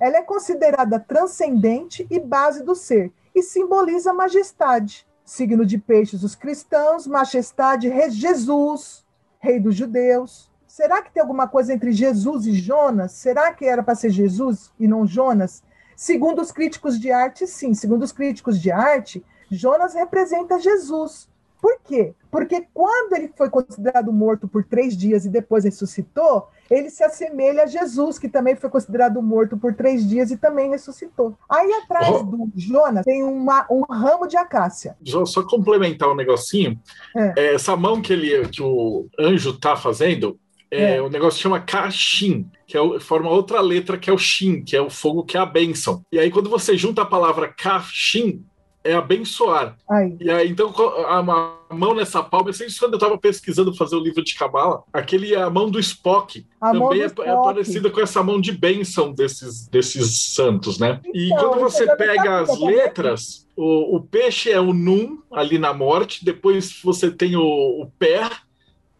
Ela é considerada transcendente e base do ser e simboliza majestade. Signo de peixes, os cristãos, majestade, rei Jesus, rei dos judeus. Será que tem alguma coisa entre Jesus e Jonas? Será que era para ser Jesus e não Jonas? Segundo os críticos de arte, sim. Segundo os críticos de arte, Jonas representa Jesus. Por quê? Porque quando ele foi considerado morto por três dias e depois ressuscitou, ele se assemelha a Jesus, que também foi considerado morto por três dias e também ressuscitou. Aí atrás oh. do Jonas tem uma, um ramo de acácia. Só, só complementar um negocinho. É. É, essa mão que, ele, que o anjo está fazendo, é, é. O negócio chama Kashin, que é, forma outra letra que é o Shin, que é o fogo que é a bênção. E aí, quando você junta a palavra Kashin, é abençoar. Ai. E aí, então, a, a, mão nessa palma, sei quando eu estava pesquisando fazer o livro de Cabala, aquele a mão do Spock a também é, é Spock. é, parecida com essa mão de bênção desses, desses santos, né? Então, e quando você pega as letras, o, o, peixe é o Num, ali na morte, depois você tem o, o pé,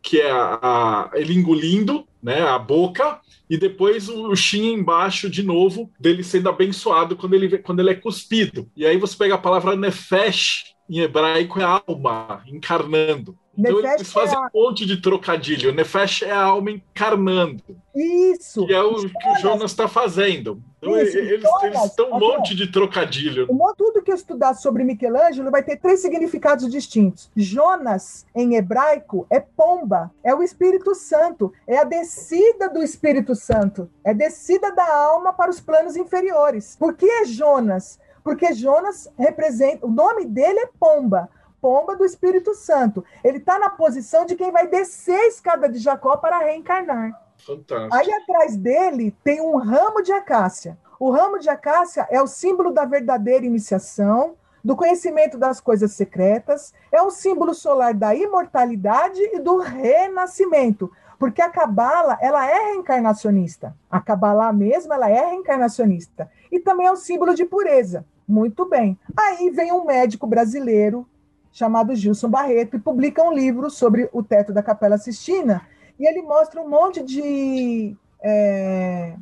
que é a, a, ele engolindo, né, a boca, e depois o Shin embaixo de novo dele sendo abençoado quando ele, quando ele é cuspido. E aí você pega a palavra nefesh, em hebraico é alma, encarnando. Então Nefesh eles fazem é a... um monte de trocadilho. Nefesh é a alma encarnando. Isso. Que é o que o Jonas está fazendo. Então eles, eles estão um monte de trocadilho. Tudo que eu estudar sobre Michelangelo vai ter três significados distintos. Jonas, em hebraico, é pomba, é o Espírito Santo, é a descida do Espírito Santo, é descida da alma para os planos inferiores. Por que é Jonas? Porque Jonas representa, o nome dele é pomba pomba do Espírito Santo. Ele está na posição de quem vai descer a escada de Jacó para reencarnar. Fantástico. Aí atrás dele tem um ramo de acácia. O ramo de acácia é o símbolo da verdadeira iniciação, do conhecimento das coisas secretas, é um símbolo solar da imortalidade e do renascimento, porque a cabala ela é reencarnacionista. A cabala mesma ela é reencarnacionista e também é um símbolo de pureza. Muito bem. Aí vem um médico brasileiro chamado Gilson Barreto, e publica um livro sobre o teto da Capela Sistina, e ele mostra um monte de é,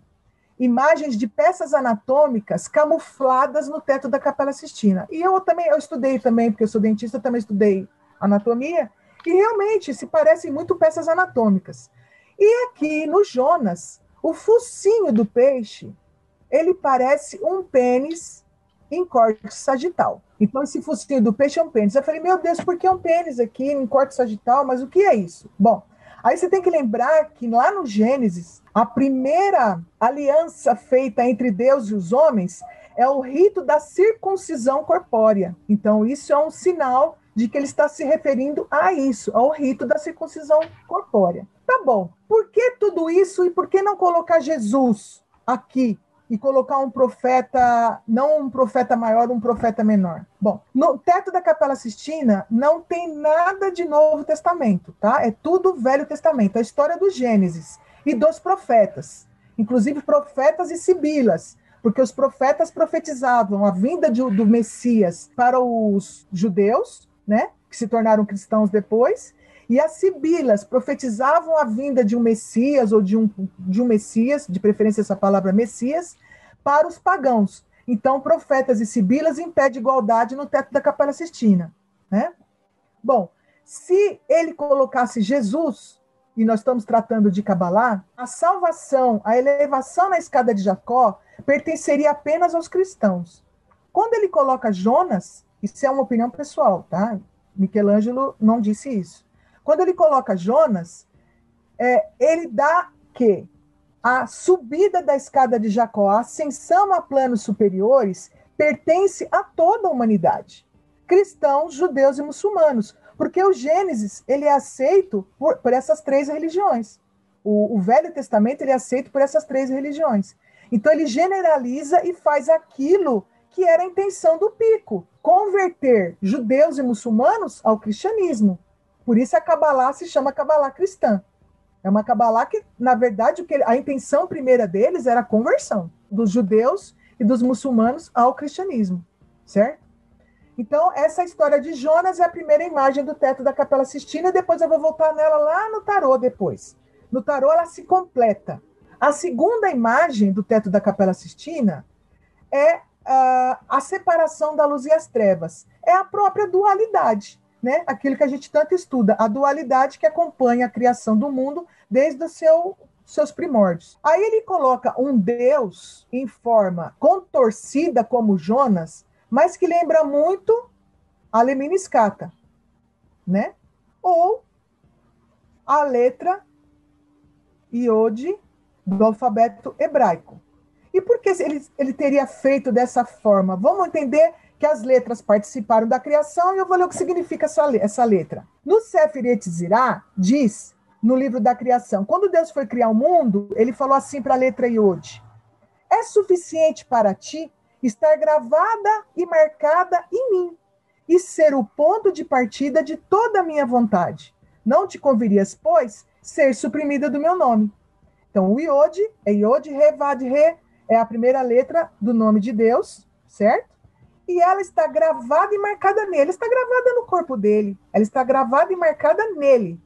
imagens de peças anatômicas camufladas no teto da Capela Sistina. E eu também, eu estudei também, porque eu sou dentista, também estudei anatomia, e realmente se parecem muito peças anatômicas. E aqui no Jonas, o focinho do peixe, ele parece um pênis em corte sagital. Então, esse focinho do peixe é um pênis. Eu falei, meu Deus, por que é um pênis aqui em corte sagital? Mas o que é isso? Bom, aí você tem que lembrar que lá no Gênesis, a primeira aliança feita entre Deus e os homens é o rito da circuncisão corpórea. Então, isso é um sinal de que ele está se referindo a isso, ao rito da circuncisão corpórea. Tá bom. Por que tudo isso e por que não colocar Jesus aqui e colocar um profeta, não um profeta maior, um profeta menor. Bom, no teto da Capela Sistina não tem nada de Novo Testamento, tá? É tudo Velho Testamento, a história do Gênesis e dos profetas, inclusive profetas e sibilas, porque os profetas profetizavam a vinda de, do Messias para os judeus, né, que se tornaram cristãos depois, e as sibilas profetizavam a vinda de um Messias ou de um, de um Messias, de preferência essa palavra Messias, para os pagãos. Então, profetas e sibilas impedem igualdade no teto da Capela Sistina. Né? Bom, se ele colocasse Jesus, e nós estamos tratando de Cabalá, a salvação, a elevação na escada de Jacó pertenceria apenas aos cristãos. Quando ele coloca Jonas, isso é uma opinião pessoal, tá? Michelangelo não disse isso. Quando ele coloca Jonas, é, ele dá que a subida da escada de Jacó, a ascensão a planos superiores, pertence a toda a humanidade, cristãos, judeus e muçulmanos, porque o Gênesis ele é aceito por, por essas três religiões. O, o, Velho Testamento ele é aceito por essas três religiões. Então ele generaliza e faz aquilo que era a intenção do pico, converter judeus e muçulmanos ao cristianismo. Por isso a Kabbalah se chama Kabbalah cristã. É uma Kabbalah que, na verdade, que a intenção primeira deles era a conversão dos judeus e dos muçulmanos ao cristianismo, certo? Então, essa história de Jonas é a primeira imagem do teto da Capela Sistina, depois eu vou voltar nela lá no tarô depois. No tarô ela se completa. A segunda imagem do teto da Capela Sistina é uh, a separação da luz e as trevas. É a própria dualidade, né? Aquilo que a gente tanto estuda, a dualidade que acompanha a criação do mundo desde os seu, seus primórdios. Aí ele coloca um Deus em forma contorcida como Jonas, mas que lembra muito a Lemniscata, né? Ou a letra Iode do alfabeto hebraico. E por que ele, ele teria feito dessa forma? Vamos entender que as letras participaram da criação e eu vou ler o que significa essa, essa letra. No Sefer Yetzirah, diz, no livro da criação, quando Deus foi criar o mundo, ele falou assim para a letra Yod, é suficiente para ti estar gravada e marcada em mim e ser o ponto de partida de toda a minha vontade. Não te convirias, pois, ser suprimida do meu nome. Então, o Iod é Iod, Re, Vad, Re, é a primeira letra do nome de Deus, certo? E ela está gravada e marcada nele. Está gravada no corpo dele. Ela está gravada e marcada nele,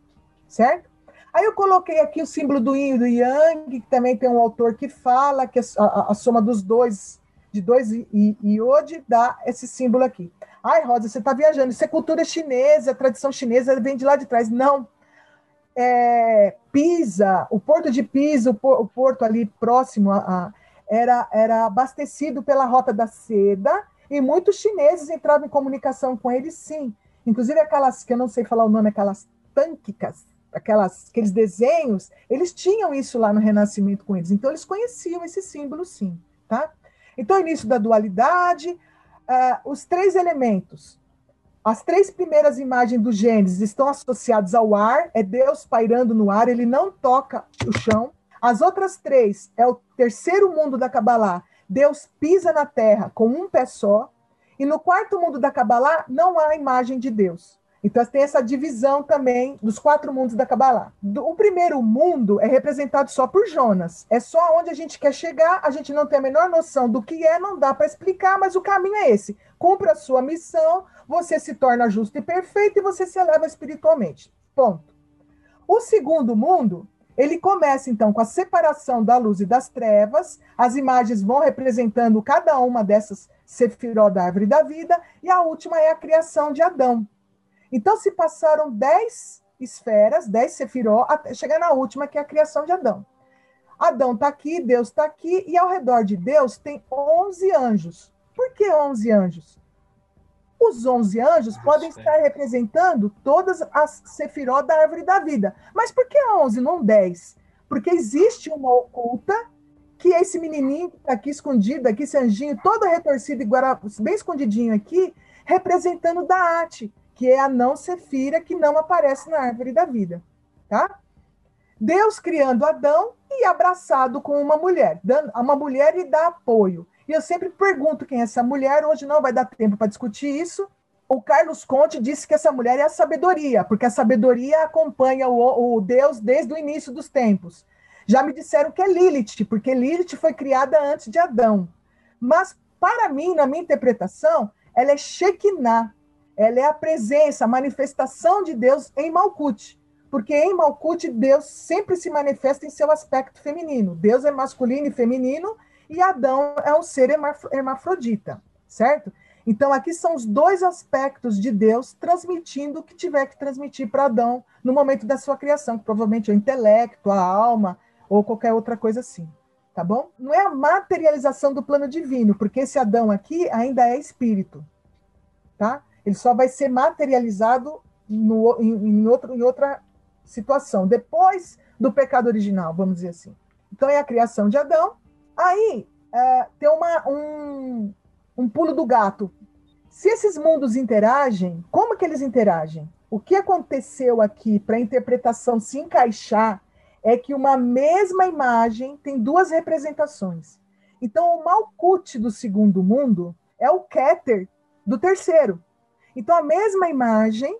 certo? Aí eu coloquei aqui o símbolo do yin e do yang, que também tem um autor que fala que a, a, a soma dos dois, de dois iode, dá esse símbolo aqui. Ai, Rosa, você está viajando. Isso é cultura chinesa, tradição chinesa vem de lá de trás. Não é, Pisa, o porto de Pisa, o, porto ali próximo a, a, era, era abastecido pela Rota da Seda e muitos chineses entravam em comunicação com eles, sim. Inclusive aquelas, que eu não sei falar o nome, aquelas tânkicas, aquelas, aqueles desenhos, eles tinham isso lá no Renascimento com eles. Então, eles conheciam esse símbolo, sim. Tá? Então, início da dualidade, uh, os três elementos, as três primeiras imagens do Gênesis estão associadas ao ar, é Deus pairando no ar, ele não toca o chão. As outras três é o terceiro mundo da Kabbalah, Deus pisa na terra com um pé só. E no quarto mundo da Kabbalah não há imagem de Deus. Então tem essa divisão também dos quatro mundos da Kabbalah. O primeiro mundo é representado só por Jonas. É só onde a gente quer chegar, a gente não tem a menor noção do que é, não dá para explicar, mas o caminho é esse. Cumpra a sua missão, você se torna justo e perfeito e você se eleva espiritualmente. Ponto. O segundo mundo, ele começa então com a separação da luz e das trevas, as imagens vão representando cada uma dessas sefiró da árvore da vida, e a última é a criação de Adão. Então se passaram dez esferas, dez sefiró, até chegar na última, que é a criação de Adão. Adão está aqui, Deus está aqui, e ao redor de Deus tem onze anjos. Por que onze anjos? Os 11 anjos podem estar representando todas as sefiró da árvore da vida. Mas por que 11, não 10? Porque existe uma oculta que é esse menininho que está aqui escondido, aqui, esse anjinho todo retorcido e bem escondidinho aqui, representando Daate, que é a não sefira que não aparece na árvore da vida. Tá? Deus criando Adão e abraçado com uma mulher, dando, uma mulher e dá apoio. E eu sempre pergunto quem é essa mulher, hoje não vai dar tempo para discutir isso. O Carlos Conte disse que essa mulher é a sabedoria, porque a sabedoria acompanha o, o Deus desde o início dos tempos. Já me disseram que é Lilith, porque Lilith foi criada antes de Adão. Mas, para mim, na minha interpretação, ela é Shekinah. Ela é a presença, a manifestação de Deus em Malkuth. Porque em Malkuth, Deus sempre se manifesta em seu aspecto feminino. Deus é masculino e feminino, e Adão é um ser hermafrodita, certo? Então, aqui são os dois aspectos de Deus transmitindo o que tiver que transmitir para Adão no momento da sua criação, que provavelmente é o intelecto, a alma ou qualquer outra coisa assim. Tá bom? Não é a materialização do plano divino, porque esse Adão aqui ainda é espírito. Tá? Ele só vai ser materializado no, em, em, outro, em outra situação, depois do pecado original, vamos dizer assim. Então, é a criação de Adão, Aí é, tem uma, um, um pulo do gato. Se esses mundos interagem, como que eles interagem? O que aconteceu aqui para a interpretação se encaixar é que uma mesma imagem tem duas representações. Então, o Malkut do segundo mundo é o Keter do terceiro. Então, a mesma imagem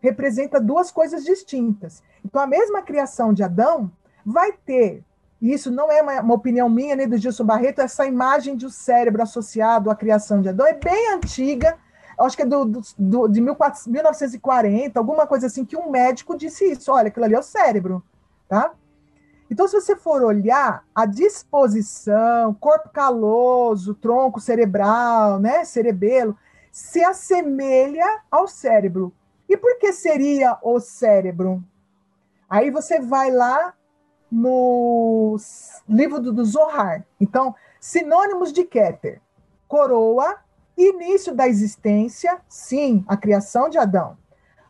representa duas coisas distintas. Então, a mesma criação de Adão vai ter, e isso não é uma, uma opinião minha nem do Gilson Barreto, essa imagem de um cérebro associado à criação de Adão é bem antiga, acho que é do, do, do, de 1940, alguma coisa assim, que um médico disse isso. Olha, aquilo ali é o cérebro, tá? Então, se você for olhar a disposição, corpo caloso, tronco cerebral, né, cerebelo, se assemelha ao cérebro. E por que seria o cérebro? Aí você vai lá no livro do, Zohar. Então, sinônimos de Keter: coroa, início da existência, sim, a criação de Adão.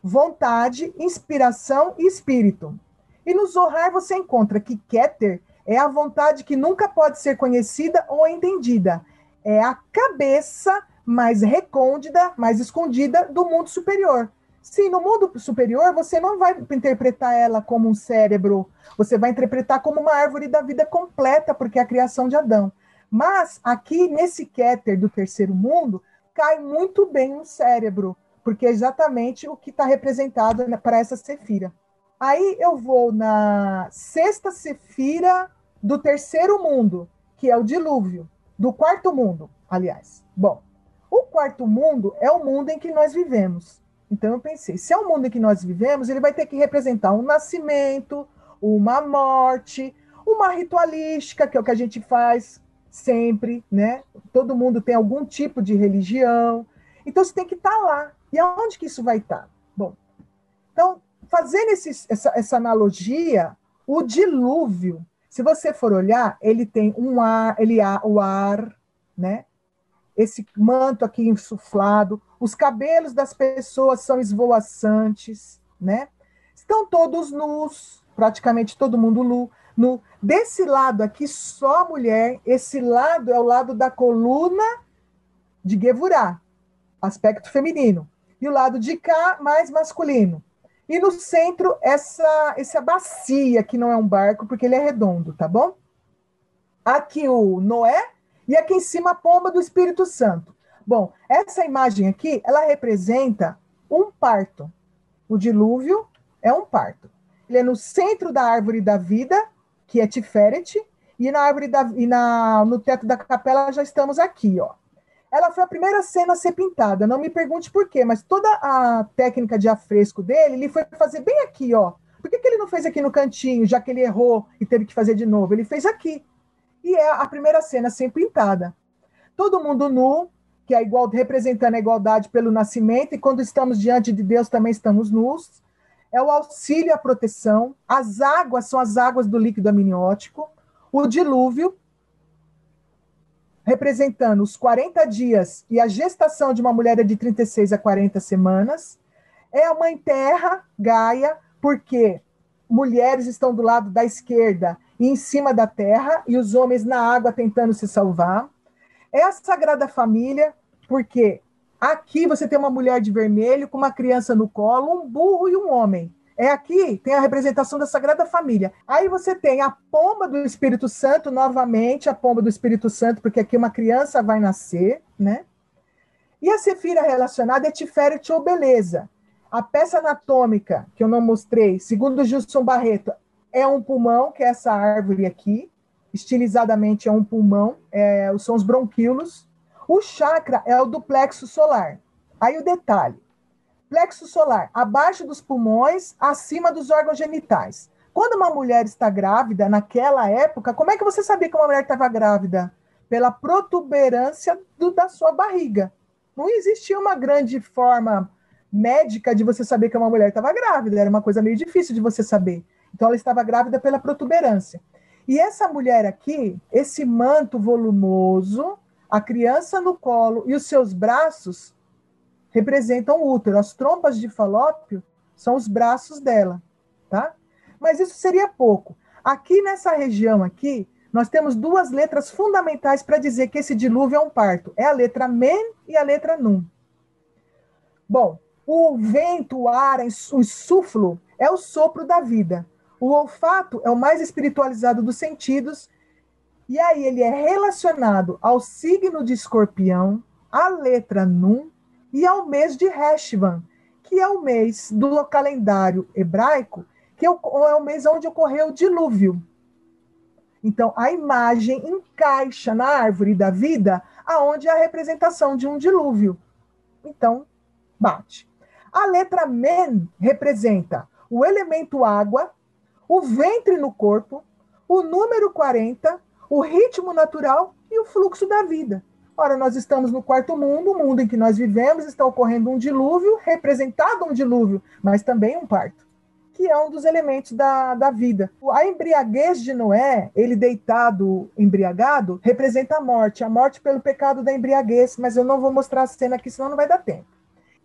Vontade, inspiração e espírito. E no Zohar você encontra que Keter é a vontade que nunca pode ser conhecida ou entendida. É a cabeça mais recôndita, mais escondida do mundo superior. Sim, no mundo superior você não vai interpretar ela como um cérebro, você vai interpretar como uma árvore da vida completa, porque é a criação de Adão. Mas aqui nesse Keter do terceiro mundo cai muito bem um cérebro, porque é exatamente o que está representado para essa sefira. Aí eu vou na sexta sefira do terceiro mundo, que é o dilúvio, do quarto mundo, aliás. Bom, o quarto mundo é o mundo em que nós vivemos. Então eu pensei, se é o mundo em que nós vivemos, ele vai ter que representar um nascimento, uma morte, uma ritualística, que é o que a gente faz sempre, né? Todo mundo tem algum tipo de religião. Então você tem que estar tá lá. E aonde que isso vai estar? Tá? Bom, então fazendo esse, essa, essa analogia, o dilúvio, se você for olhar, ele tem um ar, ele há o ar, né? Esse manto aqui insuflado, os cabelos das pessoas são esvoaçantes, né? Estão todos nus, praticamente todo mundo nu. nu. Desse lado aqui, só mulher. Esse lado é o lado da coluna de Gevurah, aspecto feminino. E o lado de cá, mais masculino. E no centro, essa, essa bacia, que não é um barco, porque ele é redondo, tá bom? Aqui o Noé e aqui em cima a pomba do Espírito Santo. Bom, essa imagem aqui, ela representa um parto. O dilúvio é um parto. Ele é no centro da árvore da vida, que é Tiferet, e na árvore da, e na, no teto da capela já estamos aqui, ó. Ela foi a primeira cena a ser pintada. Não me pergunte por quê, mas toda a técnica de afresco dele, ele foi fazer bem aqui, ó. Por que, que ele não fez aqui no cantinho, já que ele errou e teve que fazer de novo? Ele fez aqui. E é a primeira cena ser pintada. Todo mundo nu, que é igual, representando a igualdade pelo nascimento, e quando estamos diante de Deus também estamos nus. É o auxílio a proteção. As águas são as águas do líquido amniótico. O dilúvio, representando os 40 dias e a gestação de uma mulher é de 36 a 40 semanas. É a mãe terra, Gaia, porque mulheres estão do lado da esquerda e em cima da terra, e os homens na água tentando se salvar. É a Sagrada Família, porque aqui você tem uma mulher de vermelho com uma criança no colo, um burro e um homem. É aqui, tem a representação da Sagrada Família. Aí você tem a pomba do Espírito Santo, novamente, a pomba do Espírito Santo, porque aqui uma criança vai nascer, né? E a Sefira relacionada é Tiferet ou Beleza. A peça anatômica, que eu não mostrei, segundo Gilson Barreto, é um pulmão, que é essa árvore aqui. Estilizadamente é um pulmão, é, são os bronquíolos. O chakra é o do plexo solar. Aí o detalhe: plexo solar, abaixo dos pulmões, acima dos órgãos genitais. Quando uma mulher está grávida, naquela época, como é que você sabia que uma mulher estava grávida? Pela protuberância do, da sua barriga. Não existia uma grande forma médica de você saber que uma mulher estava grávida, era uma coisa meio difícil de você saber. Então, ela estava grávida pela protuberância. E essa mulher aqui, esse manto volumoso, a criança no colo e os seus braços representam o útero. As trompas de falópio são os braços dela, tá? Mas isso seria pouco. Aqui nessa região aqui, nós temos duas letras fundamentais para dizer que esse dilúvio é um parto. É a letra men e a letra num. Bom, o vento, o ar, o insuflo é o sopro da vida. O olfato é o mais espiritualizado dos sentidos E aí ele é relacionado ao signo de escorpião, à letra Num e ao mês de Heshvan, que é o mês do calendário hebraico, que é o mês onde ocorreu o dilúvio. Então, a imagem encaixa na árvore da vida, aonde é a representação de um dilúvio. Então, bate. A letra Men representa o elemento água, o ventre no corpo, o número 40, o ritmo natural e o fluxo da vida. Ora, nós estamos no quarto mundo, o mundo em que nós vivemos, está ocorrendo um dilúvio, representado um dilúvio, mas também um parto, que é um dos elementos da, da vida. A embriaguez de Noé, ele deitado, embriagado, representa a morte, a morte pelo pecado da embriaguez, mas eu não vou mostrar a cena aqui, senão não vai dar tempo.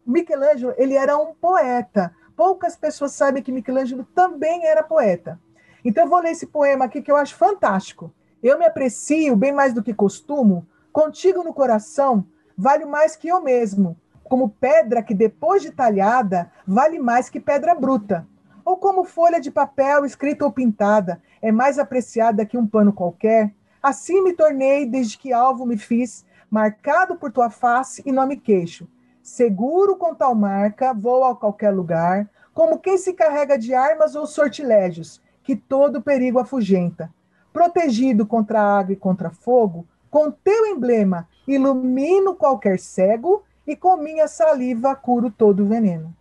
Michelangelo, ele era um poeta. Poucas pessoas sabem que Michelangelo também era poeta. Então eu vou ler esse poema aqui que eu acho fantástico. Eu me aprecio bem mais do que costumo, contigo no coração, vale mais que eu mesmo, como pedra que depois de talhada vale mais que pedra bruta, ou como folha de papel escrita ou pintada, é mais apreciada que um pano qualquer. Assim me tornei desde que alvo me fiz, marcado por tua face e não me queixo. Seguro com tal marca, vou a qualquer lugar, como quem se carrega de armas ou sortilégios, que todo perigo afugenta. Protegido contra água e contra fogo, com teu emblema ilumino qualquer cego e com minha saliva curo todo veneno.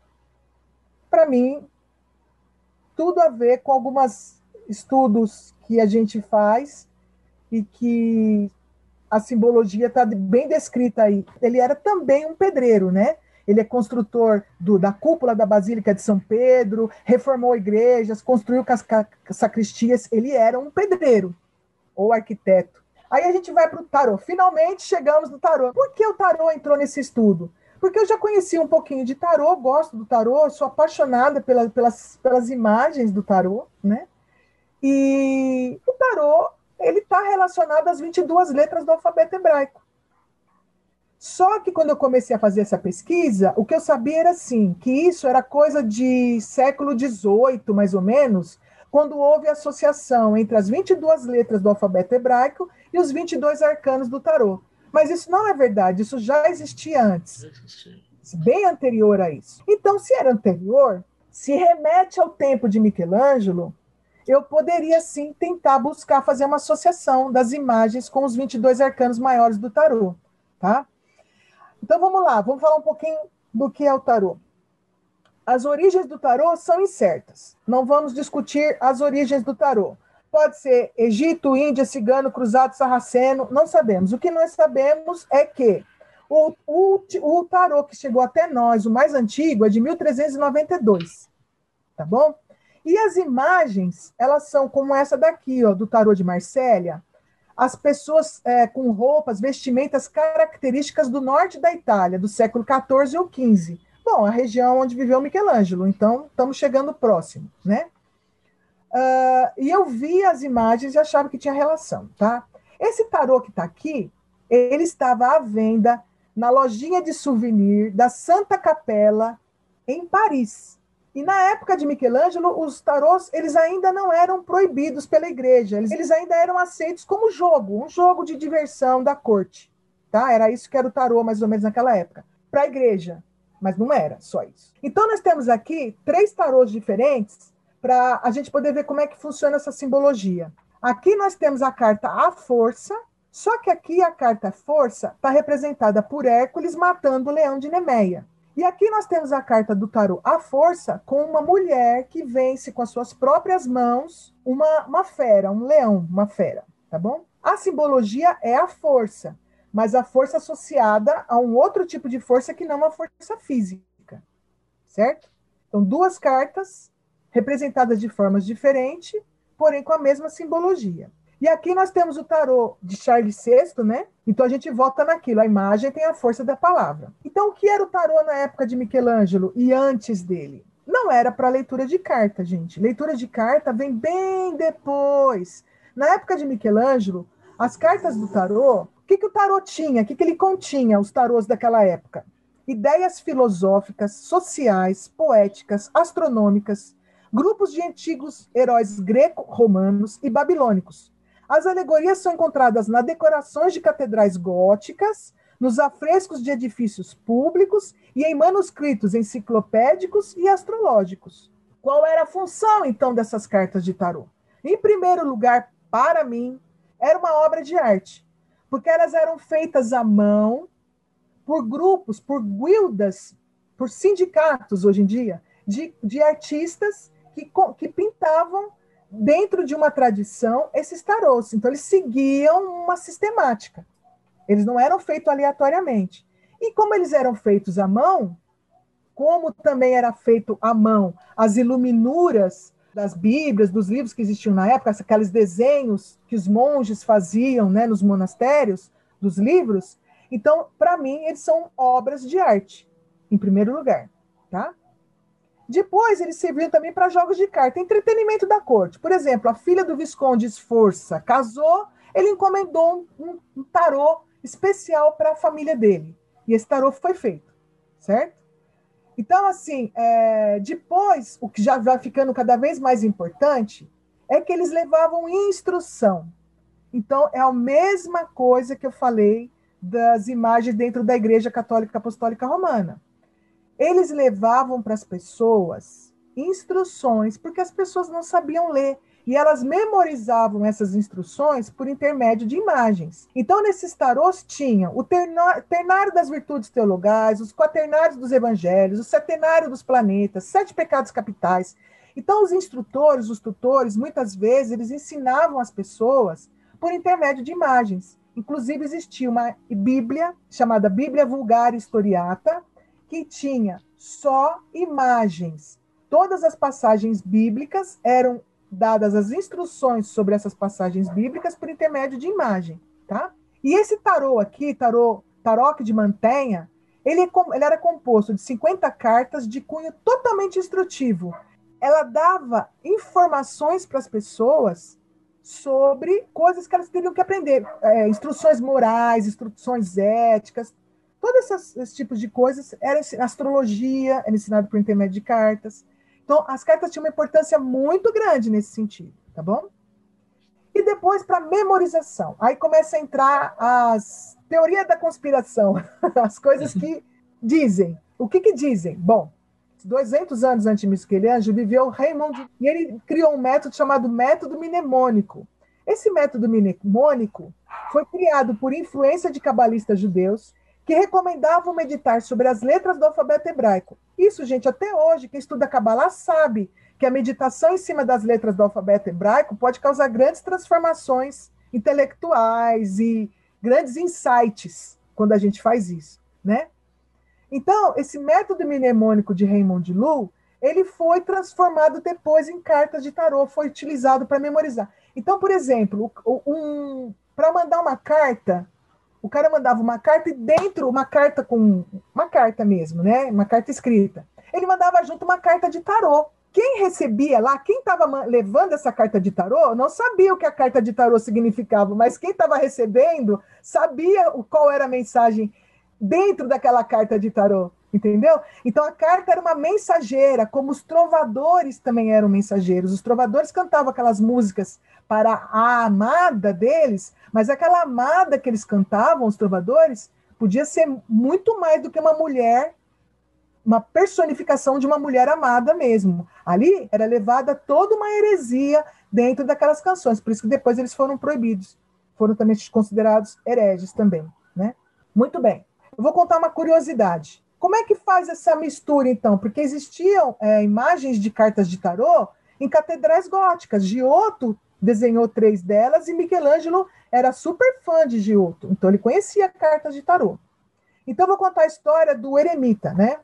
Para mim, tudo a ver com alguns estudos que a gente faz e que a simbologia está bem descrita aí. Ele era também um pedreiro, né? Ele é construtor do, da cúpula da Basílica de São Pedro, reformou igrejas, construiu sacristias. Ele era um pedreiro ou arquiteto. Aí a gente vai para o tarô. Finalmente chegamos no tarô. Por que o tarô entrou nesse estudo? Porque eu já conheci um pouquinho de tarô, gosto do tarô, sou apaixonada pela, pelas, pelas imagens do tarô, né? E o tarô ele está relacionado às 22 letras do alfabeto hebraico. Só que quando eu comecei a fazer essa pesquisa, o que eu sabia era assim, que isso era coisa de século XVIII, mais ou menos, quando houve associação entre as 22 letras do alfabeto hebraico e os 22 arcanos do tarô. Mas isso não é verdade, isso já existia antes, bem anterior a isso. Então, se era anterior, se remete ao tempo de Michelangelo, eu poderia sim tentar buscar fazer uma associação das imagens com os 22 arcanos maiores do tarô, tá? Então vamos lá, vamos falar um pouquinho do que é o tarô. As origens do tarô são incertas. Não vamos discutir as origens do tarô. Pode ser Egito, Índia, Cigano, Cruzado, Sarraceno, não sabemos. O que nós sabemos é que o, o, o tarô que chegou até nós, o mais antigo, é de 1392. Tá bom? E as imagens, elas são como essa daqui, ó, do tarô de Marsella. As pessoas é, com roupas, vestimentas características do norte da Itália, do século XIV ou XV. Bom, a região onde viveu Michelangelo, então estamos chegando próximo, né? Uh, e eu vi as imagens e achava que tinha relação, tá? Esse tarô que está aqui, ele estava à venda na lojinha de souvenir da Santa Capela, em Paris. E na época de Michelangelo, os tarôs eles ainda não eram proibidos pela igreja, eles, eles ainda eram aceitos como jogo, um jogo de diversão da corte. Tá? Era isso que era o tarô, mais ou menos naquela época. Para a igreja, mas não era só isso. Então, nós temos aqui três tarôs diferentes para a gente poder ver como é que funciona essa simbologia. Aqui nós temos a carta A Força, só que aqui a carta Força está representada por Hércules matando o leão de Nemeia. E aqui nós temos a carta do tarô, a força, com uma mulher que vence com as suas próprias mãos uma, uma fera, um leão, uma fera, tá bom? A simbologia é a força, mas a força associada a um outro tipo de força que não a força física, certo? Então, duas cartas representadas de formas diferentes, porém com a mesma simbologia. E aqui nós temos o tarô de Charles VI, né? Então a gente volta naquilo, a imagem tem a força da palavra. Então o que era o tarô na época de Michelangelo e antes dele? Não era para leitura de carta, gente. Leitura de carta vem bem depois. Na época de Michelangelo, as cartas do tarô, o que, que o tarô tinha? O que, que ele continha, os tarôs daquela época? Ideias filosóficas, sociais, poéticas, astronômicas, grupos de antigos heróis greco-romanos e babilônicos, As alegorias são encontradas nas decorações de catedrais góticas, nos afrescos de edifícios públicos e em manuscritos enciclopédicos e astrológicos. Qual era a função, então, dessas cartas de tarô? Em primeiro lugar, para mim, era uma obra de arte, porque elas eram feitas à mão por grupos, por guildas, por sindicatos, hoje em dia, de, de artistas que, que pintavam dentro de uma tradição esses tarôs. Então, eles seguiam uma sistemática. Eles não eram feitos aleatoriamente. E como eles eram feitos à mão, como também era feito à mão as iluminuras das Bíblias, dos livros que existiam na época, aqueles desenhos que os monges faziam né, nos monastérios, dos livros. Então, para mim, eles são obras de arte, em primeiro lugar. Tá? Depois, eles serviram também para jogos de carta, entretenimento da corte. Por exemplo, a filha do Visconde Esforça casou, ele encomendou um, um tarô especial para a família dele. E esse tarô foi feito, certo? Então, assim, é, depois, o que já vai ficando cada vez mais importante é que eles levavam instrução. Então, é a mesma coisa que eu falei das imagens dentro da Igreja Católica Apostólica Romana eles levavam para as pessoas instruções, porque as pessoas não sabiam ler. E elas memorizavam essas instruções por intermédio de imagens. Então, nesses tarôs tinha o ternário das virtudes teologais, os quaternários dos evangelhos, o setenário dos planetas, sete pecados capitais. Então, os instrutores, os tutores, muitas vezes, eles ensinavam as pessoas por intermédio de imagens. Inclusive, existia uma Bíblia, chamada Bíblia Vulgar Historiata, que tinha só imagens. Todas as passagens bíblicas eram dadas as instruções sobre essas passagens bíblicas por intermédio de imagem, tá? E esse tarô aqui, tarô, taroque de mantenha, ele, é ele era composto de 50 cartas de cunho totalmente instrutivo. Ela dava informações para as pessoas sobre coisas que elas teriam que aprender, é, instruções morais, instruções éticas, Todos esses, esses tipos de coisas era astrologia, era ensinado por intermédio de cartas. Então, as cartas tinham uma importância muito grande nesse sentido, tá bom? E depois para memorização. Aí começa a entrar as teorias da conspiração, as coisas que dizem. O que, que dizem? Bom, 200 anos antes de Michelangelo viveu Raymond e ele criou um método chamado método mnemônico. Esse método mnemônico foi criado por influência de cabalistas judeus que recomendavam meditar sobre as letras do alfabeto hebraico. Isso, gente, até hoje, quem estuda Kabbalah sabe que a meditação em cima das letras do alfabeto hebraico pode causar grandes transformações intelectuais e grandes insights quando a gente faz isso, né? Então, esse método mnemônico de Raymond Lu, ele foi transformado depois em cartas de tarô, foi utilizado para memorizar. Então, por exemplo, um, para mandar uma carta, o cara mandava uma carta e dentro, uma carta com. Uma carta mesmo, né? Uma carta escrita. Ele mandava junto uma carta de tarô. Quem recebia lá, quem estava levando essa carta de tarô, não sabia o que a carta de tarô significava, mas quem estava recebendo sabia qual era a mensagem dentro daquela carta de tarô, entendeu? Então a carta era uma mensageira, como os trovadores também eram mensageiros. Os trovadores cantavam aquelas músicas para a amada deles, mas aquela amada que eles cantavam, os trovadores, podia ser muito mais do que uma mulher, uma personificação de uma mulher amada mesmo. Ali era levada toda uma heresia dentro daquelas canções, por isso que depois eles foram proibidos, foram também considerados hereges também, né? Muito bem. Eu vou contar uma curiosidade. Como é que faz essa mistura, então? Porque existiam é, imagens de cartas de tarô em catedrais góticas. Giotto desenhou três delas e Michelangelo era super fã de Giotto, então ele conhecia cartas de tarô. Então vou contar a história do eremita, né?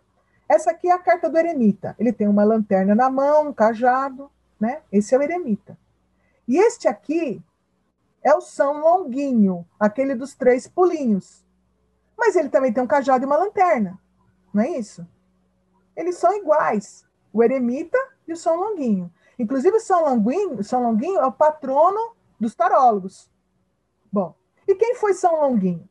Essa aqui é a carta do eremita. Ele tem uma lanterna na mão, um cajado, né? Esse é o eremita. E este aqui é o São Longuinho, aquele dos três pulinhos. Mas ele também tem um cajado e uma lanterna, não é isso? Eles são iguais, o eremita e o São Longuinho. Inclusive, São Longuinho, São Longuinho é o patrono dos tarólogos. Bom, e quem foi São Longuinho?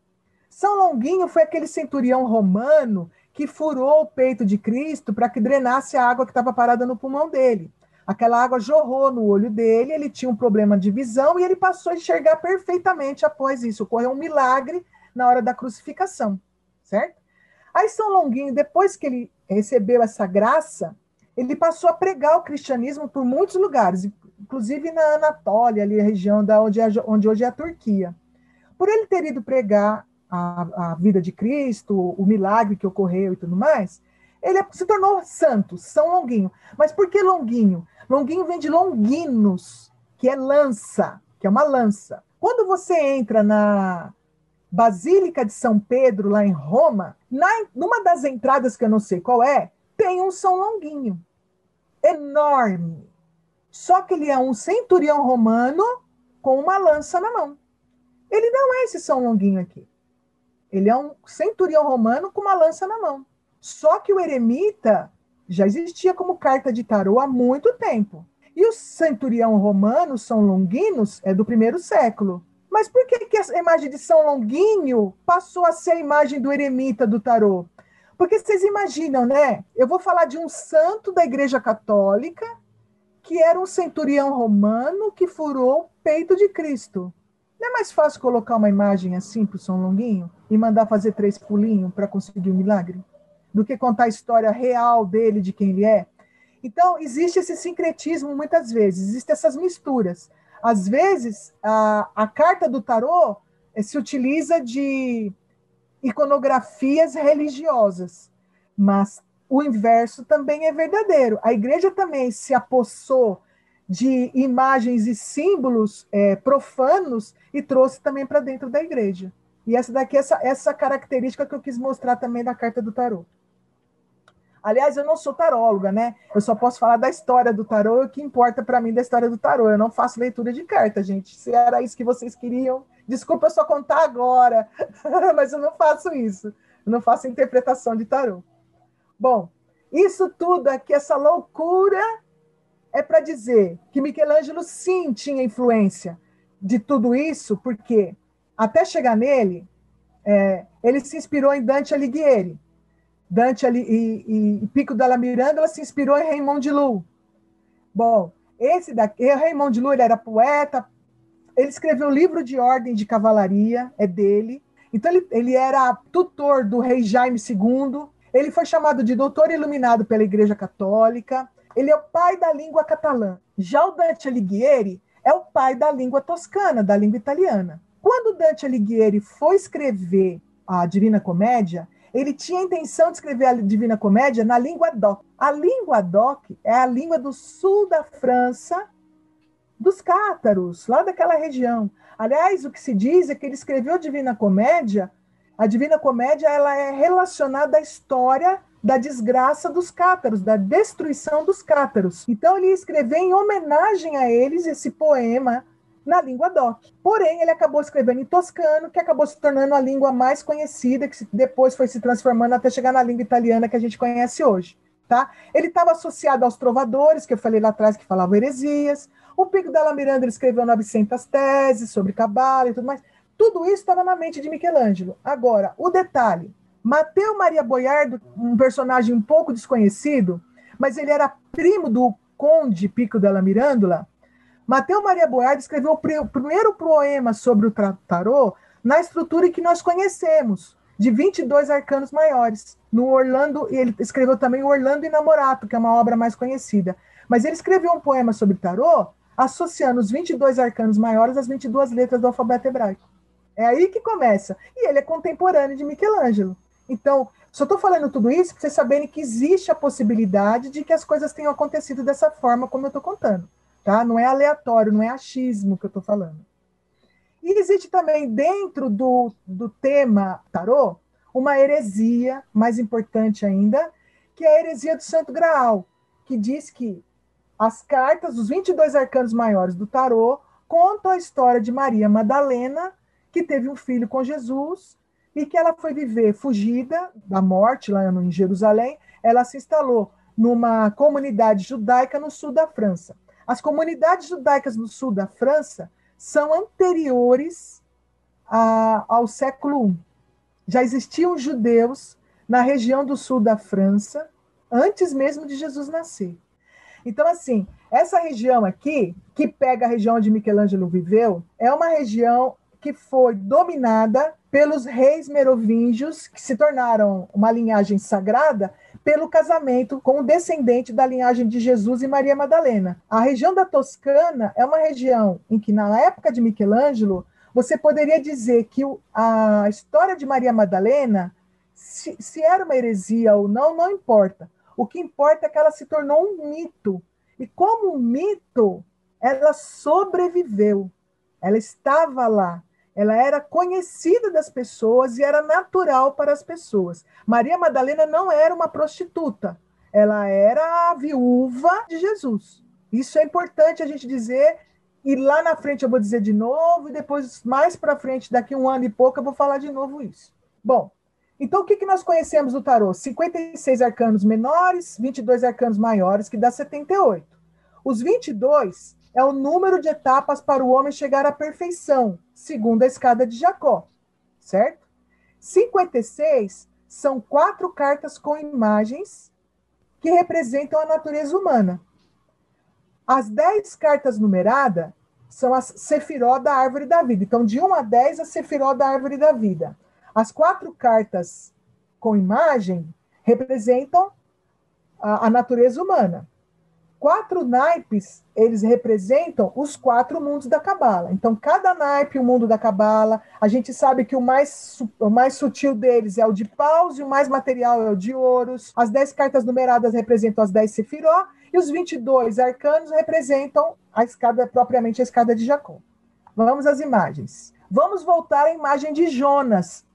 São Longuinho foi aquele centurião romano que furou o peito de Cristo para que drenasse a água que estava parada no pulmão dele. Aquela água jorrou no olho dele, ele tinha um problema de visão e ele passou a enxergar perfeitamente após isso. Ocorreu um milagre na hora da crucificação, certo? Aí São Longuinho, depois que ele recebeu essa graça, ele passou a pregar o cristianismo por muitos lugares, inclusive na Anatólia, ali a região da onde, é, onde hoje é a Turquia. Por ele ter ido pregar a, a vida de Cristo, o milagre que ocorreu e tudo mais, ele se tornou santo, São Longuinho. Mas por que Longuinho? Longuinho vem de Longuinos, que é lança, que é uma lança. Quando você entra na Basílica de São Pedro, lá em Roma, na, numa das entradas que eu não sei qual é, tem um São Longuinho. Enorme. Só que ele é um centurião romano com uma lança na mão. Ele não é esse São Longuinho aqui. Ele é um centurião romano com uma lança na mão. Só que o eremita já existia como carta de tarô há muito tempo. E o centurião romano, São Longuinos, é do primeiro século. Mas por que, que a imagem de São Longuinho passou a ser a imagem do eremita do tarô? Porque vocês imaginam, né? Eu vou falar de um santo da Igreja Católica que era um centurião romano que furou o peito de Cristo. Não é mais fácil colocar uma imagem assim para o São Longuinho e mandar fazer três pulinhos para conseguir o um milagre? do que contar a história real dele, de quem ele é. Então, existe esse sincretismo muitas vezes, existem essas misturas. Às vezes, a, a carta do tarô eh, se utiliza de iconografias religiosas, mas o inverso também é verdadeiro. A igreja também se apossou de imagens e símbolos é, profanos e trouxe também para dentro da igreja. E essa daqui, essa, essa característica que eu quis mostrar também da carta do tarô. Aliás, eu não sou taróloga, né? Eu só posso falar da história do tarô, o que importa para mim da história do tarô. Eu não faço leitura de carta, gente. Se era isso que vocês queriam, desculpa eu só contar agora, mas eu não faço isso. Eu não faço interpretação de tarô. Bom, isso tudo aqui, essa loucura, é para dizer que Michelangelo sim tinha influência de tudo isso, porque até chegar nele, é, ele se inspirou em Dante Alighieri Dante ali, e, e, Pico della Mirandola se inspirou em Raymond de Lou. Bom, esse daqui, Raymond de Lou, ele era poeta, ele escreveu o livro de ordem de cavalaria, é dele. Então ele, ele era tutor do rei Jaime II, ele foi chamado de doutor iluminado pela Igreja Católica, ele é o pai da língua catalã. Já o Dante Alighieri é o pai da língua toscana, da língua italiana. Quando Dante Alighieri foi escrever a Divina Comédia, ele tinha a intenção de escrever a Divina Comédia na língua doc. A língua doc é a língua do sul da França, dos cátaros, lá daquela região. Aliás, o que se diz é que ele escreveu a Divina Comédia. A Divina Comédia ela é relacionada à história da desgraça dos cátaros, da destruição dos cátaros. Então ele escreveu em homenagem a eles esse poema na língua doc. Porém, ele acabou escrevendo em toscano, que acabou se tornando a língua mais conhecida, que depois foi se transformando até chegar na língua italiana que a gente conhece hoje. Tá? Ele estava associado aos trovadores, que eu falei lá atrás, que falavam heresias. O Pico della Miranda escreveu 900 teses sobre cabala e tudo mais. Tudo isso estava na mente de Michelangelo. Agora, o detalhe: Mateu Maria Boiardo, um personagem um pouco desconhecido, mas ele era primo do conde Pico della Mirandola, Mateus Maria Boiardo escreveu o primeiro poema sobre o tarô na estrutura que nós conhecemos, de 22 arcanos maiores. No Orlando, e ele escreveu também o Orlando Inamorato, que é uma obra mais conhecida. Mas ele escreveu um poema sobre tarô associando os 22 arcanos maiores às 22 letras do alfabeto hebraico. É aí que começa. E ele é contemporâneo de Michelangelo. Então, só estou falando tudo isso para vocês saberem que existe a possibilidade de que as coisas tenham acontecido dessa forma como eu estou contando tá? Não é aleatório, não é achismo que eu estou falando. E existe também dentro do, do tema tarô uma heresia mais importante ainda, que é a heresia do Santo Graal, que diz que as cartas, os 22 arcanos maiores do tarô, contam a história de Maria Madalena, que teve um filho com Jesus e que ela foi viver fugida da morte lá em Jerusalém. Ela se instalou numa comunidade judaica no sul da França. As comunidades judaicas no sul da França são anteriores a, ao século I. Já existiam judeus na região do sul da França antes mesmo de Jesus nascer. Então, assim, essa região aqui, que pega a região onde Michelangelo viveu, é uma região que foi dominada pelos reis merovingios, que se tornaram uma linhagem sagrada pelo casamento com o descendente da linhagem de Jesus e Maria Madalena. A região da Toscana é uma região em que, na época de Michelangelo, você poderia dizer que a história de Maria Madalena, se, se era uma heresia ou não, não importa. O que importa é que ela se tornou um mito. E como um mito, ela sobreviveu. Ela estava lá. Ela era conhecida das pessoas e era natural para as pessoas. Maria Madalena não era uma prostituta. Ela era a viúva de Jesus. Isso é importante a gente dizer e lá na frente eu vou dizer de novo, e depois, mais para frente, daqui um ano e pouco, eu vou falar de novo isso. Bom, então o que, que nós conhecemos do tarô? 56 arcanos menores, 22 arcanos maiores, que dá 78. Os 22 é o número de etapas para o homem chegar à perfeição, segundo a escada de Jacó, certo? 56 são quatro cartas com imagens que representam a natureza humana. As 10 cartas numeradas são as sefiró da árvore da vida. Então, de 1 a 10, a sefiró da árvore da vida. As quatro cartas com imagem representam a, a natureza humana. Quatro naipes, eles representam os quatro mundos da cabala. Então, cada naipe, o mundo da cabala, a gente sabe que o mais, o mais sutil deles é o de paus e o mais material é o de ouros. As dez cartas numeradas representam as dez sefiró e os 22 arcanos representam a escada, propriamente a escada de Jacó. Vamos às imagens. Vamos voltar à imagem de Jonas.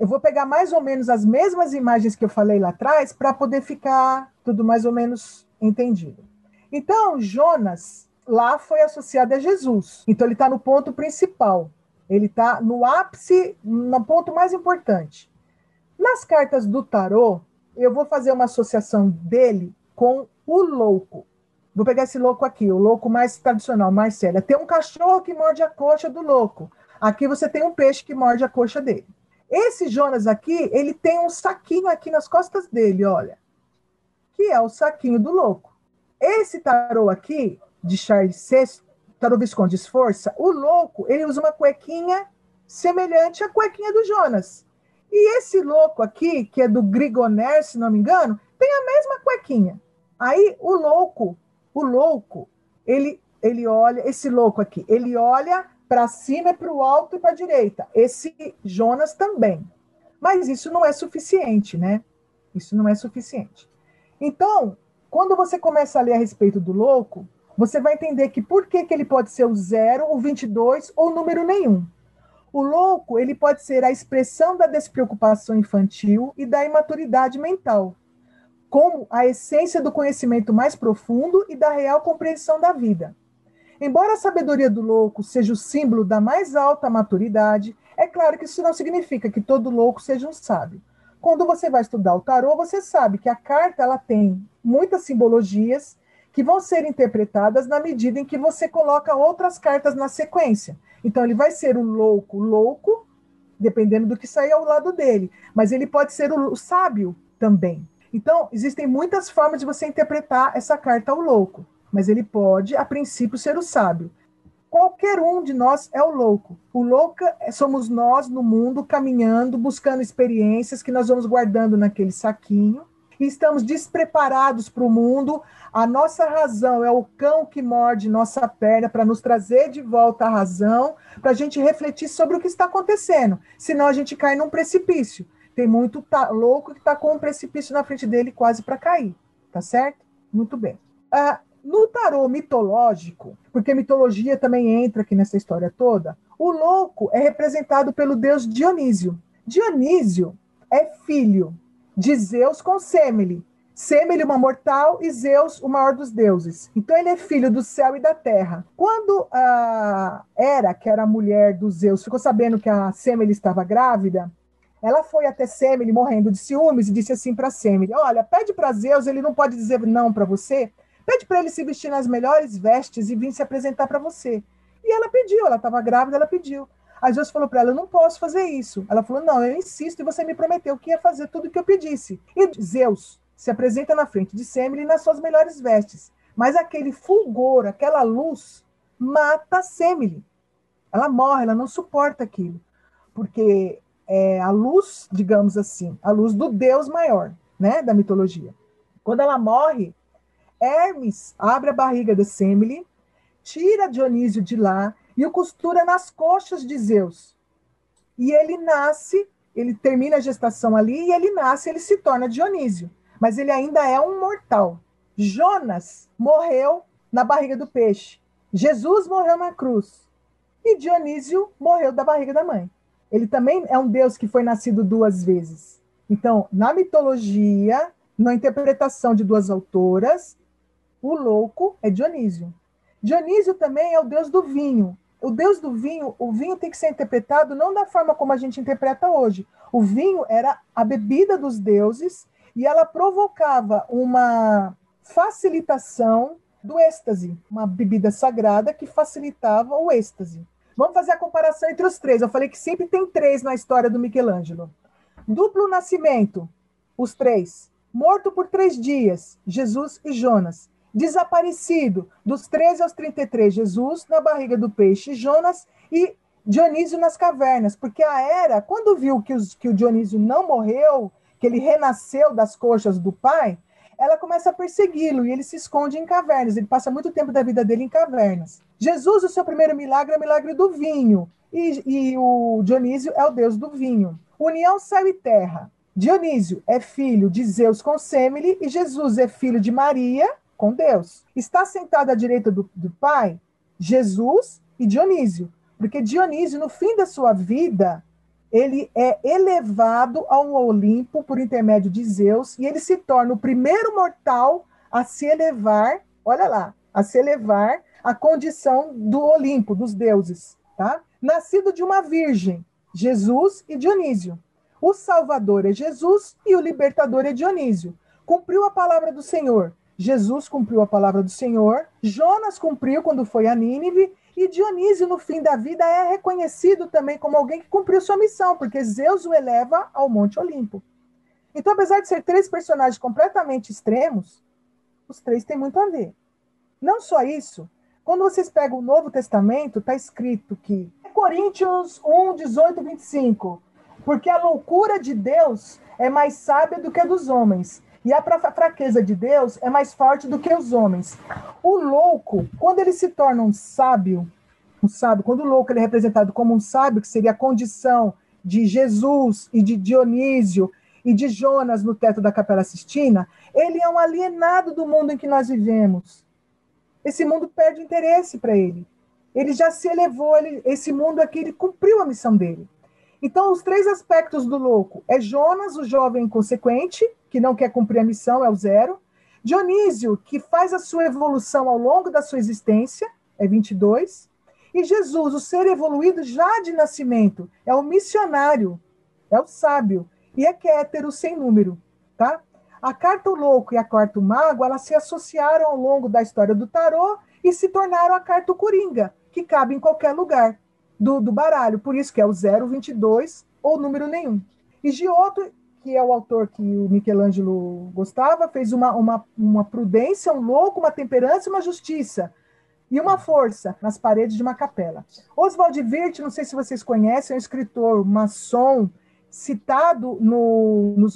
Eu vou pegar mais ou menos as mesmas imagens que eu falei lá atrás para poder ficar tudo mais ou menos entendido. Então, Jonas lá foi associado a Jesus. Então, ele está no ponto principal. Ele está no ápice, no ponto mais importante. Nas cartas do tarô, eu vou fazer uma associação dele com o louco. Vou pegar esse louco aqui, o louco mais tradicional, mais sério. Tem um cachorro que morde a coxa do louco. Aqui você tem um peixe que morde a coxa dele. Esse Jonas aqui, ele tem um saquinho aqui nas costas dele, olha. Que é o saquinho do louco. Esse tarô aqui, de Charles VI, tarô Visconde Esforça, o louco, ele usa uma cuequinha semelhante à cuequinha do Jonas. E esse louco aqui, que é do Grigoner, se não me engano, tem a mesma cuequinha. Aí o louco, o louco, ele, ele olha, esse louco aqui, ele olha para cima, para o alto e para a direita. Esse Jonas também. Mas isso não é suficiente, né? Isso não é suficiente. Então, quando você começa a ler a respeito do louco, você vai entender que por que, que ele pode ser o zero, o 22 ou número nenhum. O louco, ele pode ser a expressão da despreocupação infantil e da imaturidade mental como a essência do conhecimento mais profundo e da real compreensão da vida. Embora a sabedoria do louco seja o símbolo da mais alta maturidade, é claro que isso não significa que todo louco seja um sábio. Quando você vai estudar o tarô, você sabe que a carta ela tem muitas simbologias que vão ser interpretadas na medida em que você coloca outras cartas na sequência. Então ele vai ser o louco louco, dependendo do que sair ao lado dele, mas ele pode ser o sábio também. Então, existem muitas formas de você interpretar essa carta ao louco, mas ele pode, a princípio, ser o sábio. Qualquer um de nós é o louco. O louco somos nós no mundo caminhando, buscando experiências que nós vamos guardando naquele saquinho e estamos despreparados para o mundo. A nossa razão é o cão que morde nossa perna para nos trazer de volta a razão, para a gente refletir sobre o que está acontecendo. Senão a gente cai num precipício. Tem muito tá, louco que está com um precipício na frente dele quase para cair, tá certo? Muito bem. Ah, no tarô mitológico, porque mitologia também entra aqui nessa história toda, o louco é representado pelo deus Dionísio. Dionísio é filho de Zeus com Semele. Semele, uma mortal, e Zeus, o maior dos deuses. Então, ele é filho do céu e da terra. Quando a Hera, que era a mulher do Zeus, ficou sabendo que a Semele estava grávida, ela foi até Semele morrendo de ciúmes e disse assim para Semele: Olha, pede para Zeus, ele não pode dizer não para você. Pede para ele se vestir nas melhores vestes e vir se apresentar para você. E ela pediu, ela estava grávida, ela pediu. Aí Zeus falou para ela: Eu não posso fazer isso. Ela falou: Não, eu insisto e você me prometeu que ia fazer tudo o que eu pedisse. E Zeus se apresenta na frente de Semele nas suas melhores vestes. Mas aquele fulgor, aquela luz, mata Semele. Ela morre, ela não suporta aquilo. Porque é a luz, digamos assim, a luz do Deus maior, né, da mitologia. Quando ela morre, Hermes abre a barriga de Semele, tira Dionísio de lá e o costura nas coxas de Zeus. E ele nasce, ele termina a gestação ali e ele nasce, ele se torna Dionísio. Mas ele ainda é um mortal. Jonas morreu na barriga do peixe. Jesus morreu na cruz. E Dionísio morreu da barriga da mãe. Ele também é um deus que foi nascido duas vezes. Então, na mitologia, na interpretação de duas autoras, o louco é Dionísio. Dionísio também é o deus do vinho. O deus do vinho, o vinho tem que ser interpretado não da forma como a gente interpreta hoje. O vinho era a bebida dos deuses e ela provocava uma facilitação do êxtase, uma bebida sagrada que facilitava o êxtase. Vamos fazer a comparação entre os três. Eu falei que sempre tem três na história do Michelangelo. Duplo nascimento, os três. Morto por três dias, Jesus e Jonas desaparecido dos 13 aos 33, Jesus na barriga do peixe, Jonas e Dionísio nas cavernas, porque a Era, quando viu que, os, que o Dionísio não morreu, que ele renasceu das coxas do pai, ela começa a persegui-lo e ele se esconde em cavernas. Ele passa muito tempo da vida dele em cavernas. Jesus, o seu primeiro milagre é o milagre do vinho, e, e o Dionísio é o deus do vinho. União céu e terra. Dionísio é filho de Zeus com Semele e Jesus é filho de Maria com Deus. Está sentado à direita do, do Pai Jesus e Dionísio, porque Dionísio, no fim da sua vida, ele é elevado ao Olimpo por intermédio de Zeus e ele se torna o primeiro mortal a se elevar, olha lá, a se elevar à condição do Olimpo, dos deuses, tá? Nascido de uma virgem, Jesus e Dionísio. O Salvador é Jesus e o libertador é Dionísio. Cumpriu a palavra do Senhor, Jesus cumpriu a palavra do Senhor, Jonas cumpriu quando foi a Nínive, e Dionísio, no fim da vida, é reconhecido também como alguém que cumpriu sua missão, porque Zeus o eleva ao Monte Olimpo. Então, apesar de ser três personagens completamente extremos, os três têm muito a ver. Não só isso, quando vocês pegam o Novo Testamento, está escrito que Coríntios 1, 18, 25, porque a loucura de Deus é mais sábia do que a dos homens, e a fraqueza de Deus é mais forte do que os homens. O louco, quando ele se torna um sábio, um sábio, quando o louco ele é representado como um sábio, que seria a condição de Jesus e de Dionísio e de Jonas no teto da Capela Sistina, ele é um alienado do mundo em que nós vivemos. Esse mundo perde interesse para ele. Ele já se elevou, ele, esse mundo aqui, ele cumpriu a missão dele. Então, os três aspectos do louco é Jonas, o jovem inconsequente, que não quer cumprir a missão, é o zero. Dionísio, que faz a sua evolução ao longo da sua existência, é 22. E Jesus, o ser evoluído já de nascimento, é o missionário, é o sábio, e é Kétero sem número, tá? A carta louco e a carta mago, elas se associaram ao longo da história do tarô e se tornaram a carta coringa, que cabe em qualquer lugar do, do baralho, por isso que é o 022 ou número nenhum. E Giotto, que é o autor que o Michelangelo gostava, fez uma, uma, uma prudência, um louco, uma temperança e uma justiça. E uma força nas paredes de uma capela. Oswald Wirth, não sei se vocês conhecem, é um escritor maçom citado no, no,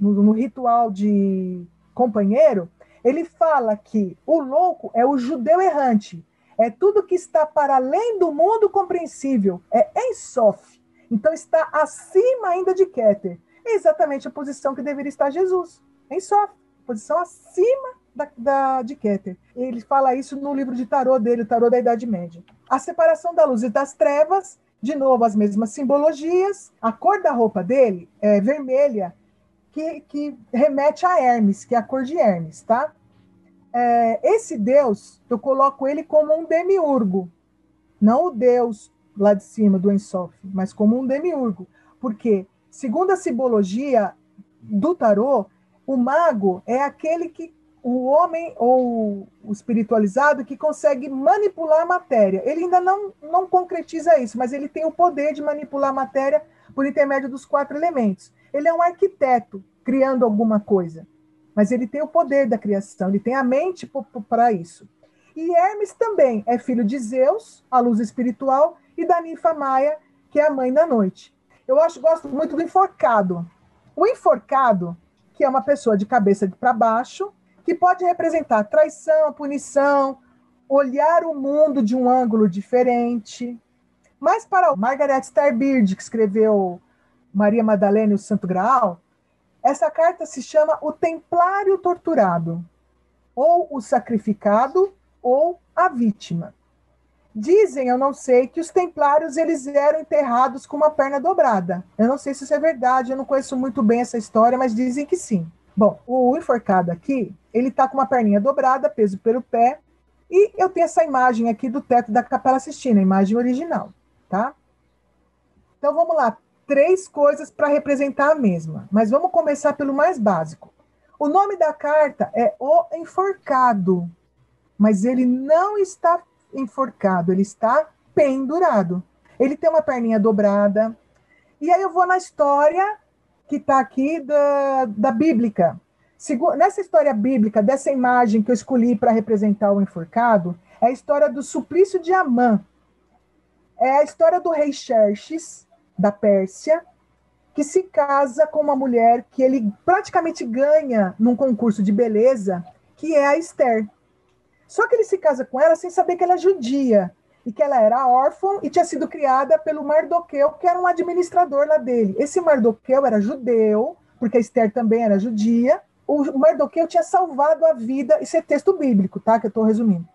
no, no ritual de companheiro. Ele fala que o louco é o judeu errante, é tudo que está para além do mundo compreensível, é Ensof. Então está acima ainda de Keter. É exatamente a posição que deveria estar Jesus. Ensof, posição acima da, da, de Keter. Ele fala isso no livro de tarô dele, o tarô da Idade Média. A separação da luz e das trevas, de novo as mesmas simbologias. A cor da roupa dele é vermelha, que, que remete a Hermes, que é a cor de Hermes, tá? é, esse Deus, eu coloco ele como um demiurgo, não o Deus lá de cima do Ensof, mas como um demiurgo, porque segundo a simbologia do tarô, o mago é aquele que o homem ou o espiritualizado que consegue manipular a matéria. Ele ainda não, não concretiza isso, mas ele tem o poder de manipular a matéria por intermédio dos quatro elementos. Ele é um arquiteto criando alguma coisa. mas ele tem o poder da criação, ele tem a mente para isso. E Hermes também é filho de Zeus, a luz espiritual, e da ninfa Maia, que é a mãe da noite. Eu acho, gosto muito do enforcado. O enforcado, que é uma pessoa de cabeça para baixo, que pode representar traição, punição, olhar o mundo de um ângulo diferente. Mas para Margaret Starbeard, que escreveu Maria Madalena e o Santo Graal, essa carta se chama o Templário Torturado, ou o Sacrificado, ou a Vítima. Dizem, eu não sei, que os templários eles eram enterrados com uma perna dobrada. Eu não sei se isso é verdade, eu não conheço muito bem essa história, mas dizem que sim. Bom, o enforcado aqui, ele tá com uma perninha dobrada, peso pelo pé, e eu tenho essa imagem aqui do teto da Capela Sistina, a imagem original, tá? Então vamos lá, três coisas para representar a mesma, mas vamos começar pelo mais básico. O nome da carta é O Enforcado, mas ele não está enforcado, ele está pendurado. Ele tem uma perninha dobrada. E aí eu vou na história que está aqui da, da bíblica. Nessa história bíblica, dessa imagem que eu escolhi para representar o enforcado, é a história do suplício de Amã. É a história do rei Xerxes, da Pérsia, que se casa com uma mulher que ele praticamente ganha num concurso de beleza, que é a Esther. Só que ele se casa com ela sem saber que ela é judia e que ela era órfã e tinha sido criada pelo Mardoqueu, que era um administrador lá dele. Esse Mardoqueu era judeu, porque a Esther também era judia. O Mardoqueu tinha salvado a vida, isso é texto bíblico, tá? Que eu estou resumindo.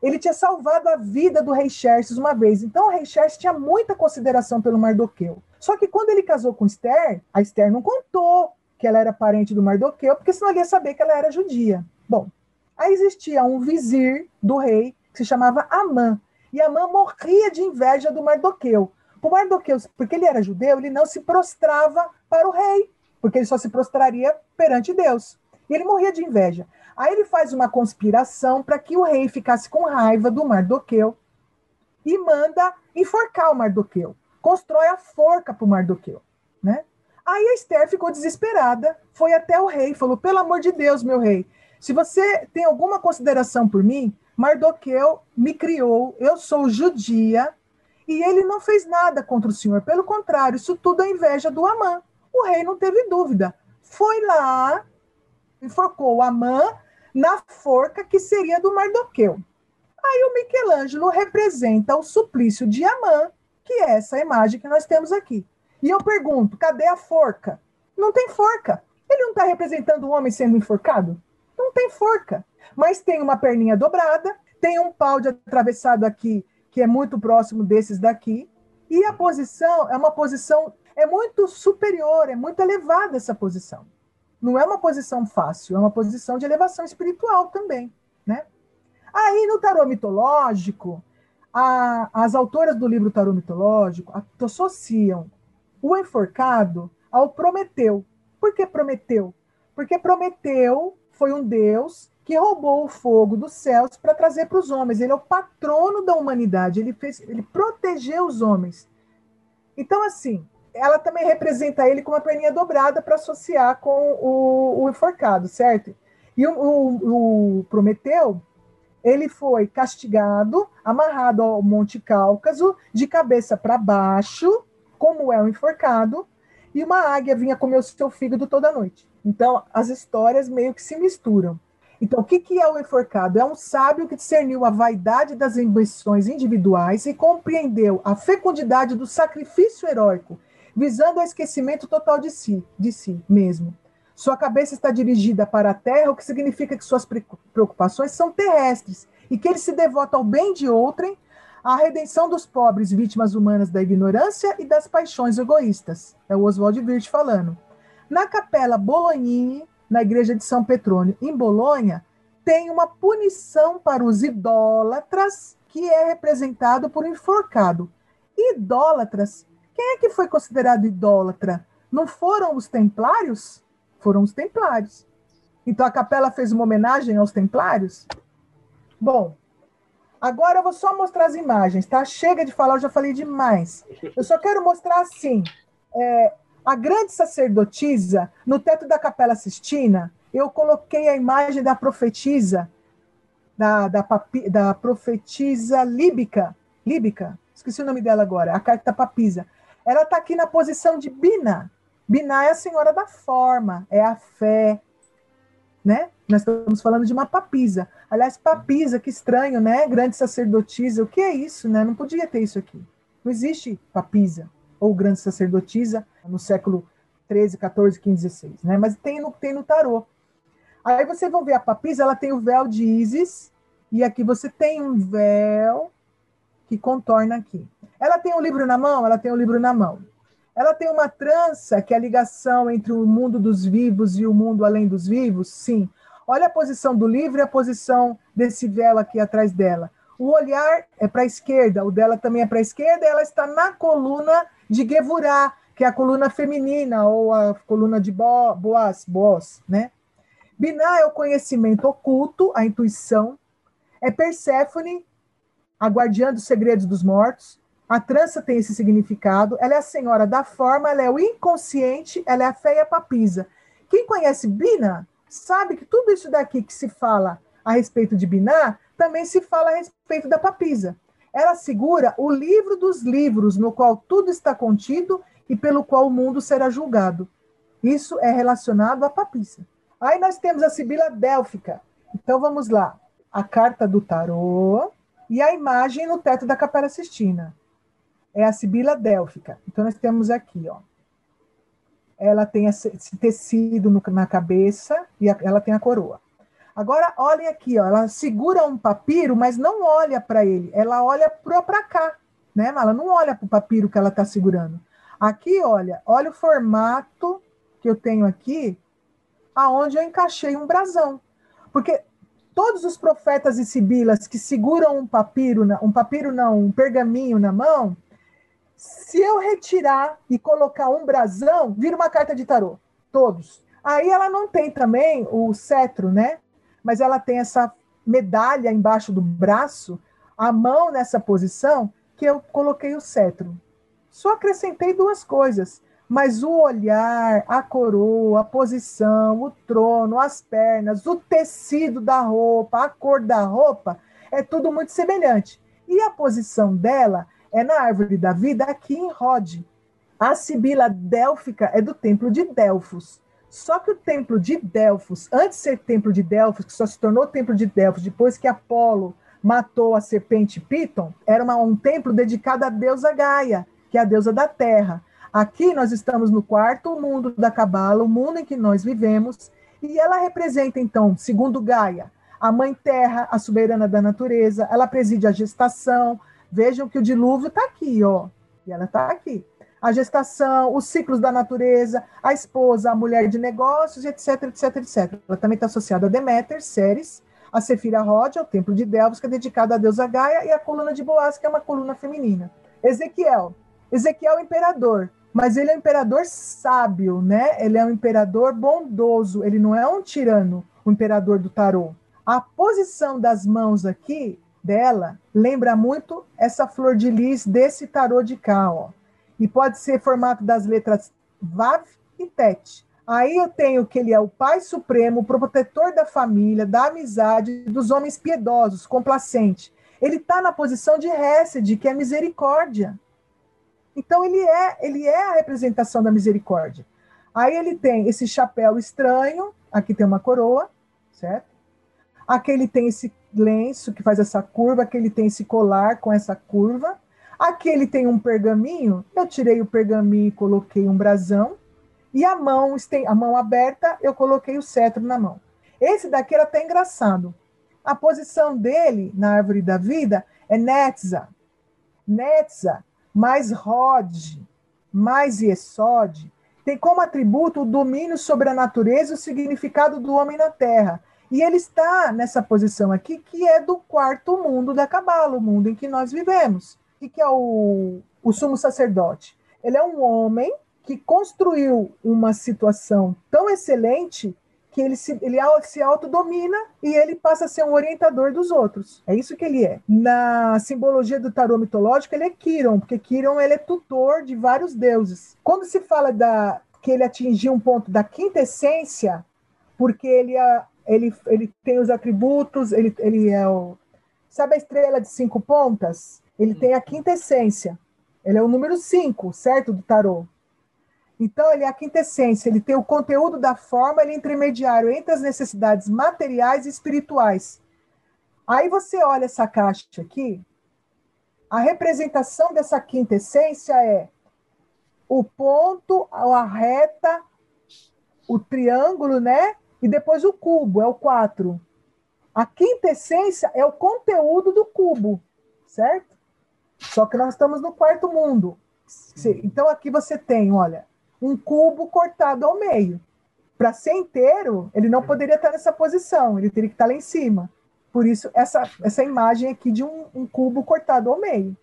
Ele tinha salvado a vida do rei Xerxes uma vez. Então o rei Xerxes tinha muita consideração pelo Mardoqueu. Só que quando ele casou com Esther, a Esther não contou que ela era parente do Mardoqueu, porque senão ele ia saber que ela era judia. Bom, Aí existia um vizir do rei que se chamava Amã. E Amã morria de inveja do Mardoqueu. O Mardoqueu, porque ele era judeu, ele não se prostrava para o rei, porque ele só se prostraria perante Deus. E ele morria de inveja. Aí ele faz uma conspiração para que o rei ficasse com raiva do Mardoqueu e manda enforcar o Mardoqueu. Constrói a forca para o Mardoqueu. Né? Aí a Esther ficou desesperada, foi até o rei, falou: pelo amor de Deus, meu rei, se você tem alguma consideração por mim, Mardoqueu me criou, eu sou judia, e ele não fez nada contra o Senhor. Pelo contrário, isso tudo é inveja do Amã. O rei não teve dúvida. Foi lá, enforcou o Amã na forca que seria do Mardoqueu. Aí o Michelangelo representa o suplício de Amã, que é essa imagem que nós temos aqui. E eu pergunto, cadê a forca? Não tem forca. Ele não está representando o homem sendo enforcado? Não tem forca, mas tem uma perninha dobrada, tem um pau de atravessado aqui, que é muito próximo desses daqui, e a posição é uma posição, é muito superior, é muito elevada essa posição. Não é uma posição fácil, é uma posição de elevação espiritual também, né? Aí no tarô mitológico, a, as autoras do livro Tarô Mitológico associam o enforcado ao Prometeu. Por que Prometeu? Porque Prometeu foi um Deus que roubou o fogo dos céus para trazer para os homens. Ele é o patrono da humanidade, ele, fez, ele protegeu os homens. Então, assim, ela também representa ele com uma perninha dobrada para associar com o, o, enforcado, certo? E o, o, o Prometeu, ele foi castigado, amarrado ao Monte Cáucaso, de cabeça para baixo, como é o enforcado, e uma águia vinha comer o seu fígado toda noite. Então, as histórias meio que se misturam. Então, o que, que é o enforcado? É um sábio que discerniu a vaidade das ambições individuais e compreendeu a fecundidade do sacrifício heróico, visando o esquecimento total de si, de si mesmo. Sua cabeça está dirigida para a terra, o que significa que suas preocupações são terrestres e que ele se devota ao bem de outrem, à redenção dos pobres vítimas humanas da ignorância e das paixões egoístas. É o Oswald Wirth falando. Na Capela Bolognini, na igreja de São Petrônio, em Bolonha, tem uma punição para os idólatras, que é representado por enforcado. Idólatras, quem é que foi considerado idólatra? Não foram os templários? Foram os templários. Então a capela fez uma homenagem aos templários? Bom, agora eu vou só mostrar as imagens, tá? Chega de falar, eu já falei demais. Eu só quero mostrar assim. É, a grande sacerdotisa, no teto da Capela Sistina, eu coloquei a imagem da profetisa, da, da, papi, da profetisa líbica, líbica, esqueci o nome dela agora, a carta papisa. Ela está aqui na posição de Bina. Bina é a senhora da forma, é a fé, né? Nós estamos falando de uma papisa. Aliás, papisa, que estranho, né? Grande sacerdotisa, o que é isso, né? Não podia ter isso aqui. Não existe papisa ou grande sacerdotisa no século 13, 14, 15, 16, né? Mas tem no, tem no tarô. Aí vocês vão ver a papisa, ela tem o véu de Isis, e aqui você tem um véu que contorna aqui. Ela tem um livro na mão? Ela tem um livro na mão. Ela tem uma trança, que é a ligação entre o mundo dos vivos e o mundo além dos vivos? Sim. Olha a posição do livro e a posição desse véu aqui atrás dela. O olhar é para a esquerda, o dela também é para a esquerda, ela está na coluna de Gevurah, que é a coluna feminina, ou a coluna de Boaz, Boaz, né? Biná é o conhecimento oculto, a intuição. É Perséfone, a guardiã dos segredos dos mortos. A trança tem esse significado. Ela é a senhora da forma, ela é o inconsciente, ela é a fé e a papisa. Quem conhece Bina sabe que tudo isso daqui que se fala a respeito de Biná também se fala a respeito da papisa. Ela segura o livro dos livros, no qual tudo está contido e pelo qual o mundo será julgado. Isso é relacionado à papisa. Aí nós temos a Sibila Délfica. Então vamos lá. A carta do tarô e a imagem no teto da Capela Sistina. É a Sibila Délfica. Então nós temos aqui, ó. Ela tem esse tecido na cabeça e ela tem a coroa. Agora olhem aqui, ó, ela segura um papiro, mas não olha para ele, ela olha para cá, né? Ela não olha para o papiro que ela está segurando. Aqui, olha, olha o formato que eu tenho aqui, aonde eu encaixei um brasão. Porque todos os profetas e sibilas que seguram um papiro, um papiro não, um pergaminho na mão, se eu retirar e colocar um brasão, vira uma carta de tarô. Todos. Aí ela não tem também o cetro, né? Mas ela tem essa medalha embaixo do braço, a mão nessa posição, que eu coloquei o cetro. Só acrescentei duas coisas mas o olhar, a coroa, a posição, o trono, as pernas, o tecido da roupa, a cor da roupa, é tudo muito semelhante. E a posição dela é na árvore da vida aqui em Rod. A Sibila Délfica é do templo de Delfos. Só que o templo de Delfos, antes de ser templo de Delfos, que só se tornou templo de Delfos depois que Apolo matou a serpente Piton, era uma, um templo dedicado à deusa Gaia, que é a deusa da terra. Aqui nós estamos no quarto mundo da Cabala, o mundo em que nós vivemos, e ela representa, então, segundo Gaia, a mãe terra, a soberana da natureza, ela preside a gestação. Vejam que o dilúvio está aqui, ó, e ela está aqui. A gestação, os ciclos da natureza, a esposa, a mulher de negócios, etc, etc, etc. Ela também está associada a Deméter, Ceres, a Sefira Rod, ao templo de Delfos, que é dedicado à deusa Gaia, e a coluna de Boaz, que é uma coluna feminina. Ezequiel. Ezequiel é o imperador mas ele é um imperador sábio, né? Ele é um imperador bondoso, ele não é um tirano, o imperador do tarô. A posição das mãos aqui dela lembra muito essa flor de lis desse tarô de cá, ó. E pode ser formato das letras Vav e Tet. Aí eu tenho que ele é o Pai Supremo, protetor da família, da amizade, dos homens piedosos, complacente. Ele está na posição de Hesed, que é misericórdia. Então ele é, ele é a representação da misericórdia. Aí ele tem esse chapéu estranho, aqui tem uma coroa, certo? Aqui ele tem esse lenço que faz essa curva, aqui ele tem esse colar com essa curva. Aqui ele tem um pergaminho, eu tirei o pergaminho e coloquei um brasão. E a mão, a mão aberta, eu coloquei o cetro na mão. Esse daqui era até engraçado. A posição dele na árvore da vida é Netza. Netza mais Rod, mais Yesod, tem como atributo o domínio sobre a natureza e o significado do homem na terra. E ele está nessa posição aqui, que é do quarto mundo da Cabala, o mundo em que nós vivemos. E que é o, o sumo sacerdote? Ele é um homem que construiu uma situação tão excelente que ele se, ele se autodomina e ele passa a ser um orientador dos outros. É isso que ele é. Na simbologia do tarô mitológico, ele é Kiron, porque Kiron ele é tutor de vários deuses. Quando se fala da que ele atingiu um ponto da quinta essência, porque ele, é, ele, ele tem os atributos, ele, ele é o. Sabe a estrela de cinco pontas? Ele tem a quinta essência. Ele é o número cinco, certo? Do tarô. Então, ele é a quintessência, ele tem o conteúdo da forma, ele é intermediário entre as necessidades materiais e espirituais. Aí você olha essa caixa aqui, a representação dessa quintessência é o ponto, a reta, o triângulo, né? E depois o cubo, é o 4. A quintessência é o conteúdo do cubo, certo? Só que nós estamos no quarto mundo. Então aqui você tem, olha, um cubo cortado ao meio. Para ser inteiro, ele não poderia estar nessa posição, ele teria que estar lá em cima. Por isso, essa, essa imagem aqui de um, um cubo cortado ao meio.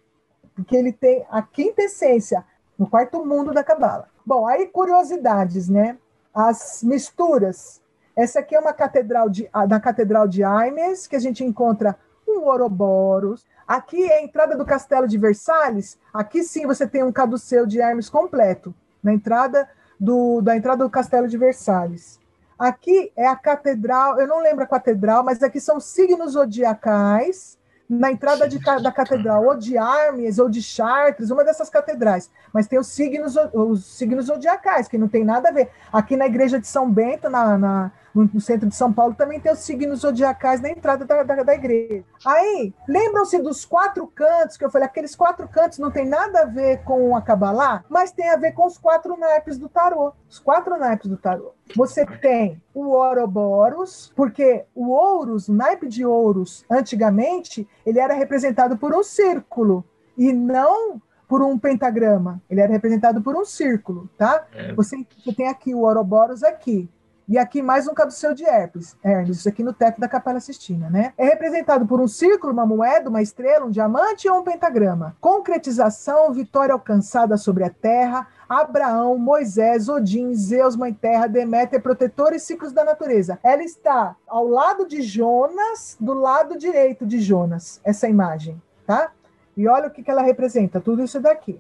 Porque ele tem a quinta essência no quarto mundo da Cabala. Bom, aí curiosidades, né? As misturas. Essa aqui é uma catedral de, da Catedral de Aimes, que a gente encontra um Ouroboros. Aqui é a entrada do Castelo de Versalhes. Aqui sim você tem um caduceu de Hermes completo na entrada do, da entrada do Castelo de Versalhes. Aqui é a catedral, eu não lembro a catedral, mas aqui são signos zodiacais na entrada de, da catedral, ou de Armes, ou de Chartres, uma dessas catedrais. Mas tem os signos, os signos zodiacais, que não tem nada a ver. Aqui na igreja de São Bento, na, na no centro de São Paulo, também tem os signos zodiacais na entrada da, da, da igreja. Aí, lembram-se dos quatro cantos, que eu falei, aqueles quatro cantos não tem nada a ver com a Kabbalah, mas tem a ver com os quatro naipes do tarô. Os quatro naipes do tarô. Você tem o Ouroboros, porque o Ouros, o naipe de Ouros, antigamente, ele era representado por um círculo e não por um pentagrama. Ele era representado por um círculo, tá? É. Você, você tem aqui o Ouroboros aqui. E aqui mais um caduceu de Hermes, Hermes, isso aqui no teto da Capela Sistina, né? É representado por um círculo, uma moeda, uma estrela, um diamante ou um pentagrama. Concretização, vitória alcançada sobre a terra, Abraão, Moisés, Odin, Zeus, Mãe Terra, Deméter, protetor e ciclos da natureza. Ela está ao lado de Jonas, do lado direito de Jonas, essa imagem, tá? E olha o que ela representa, tudo isso daqui.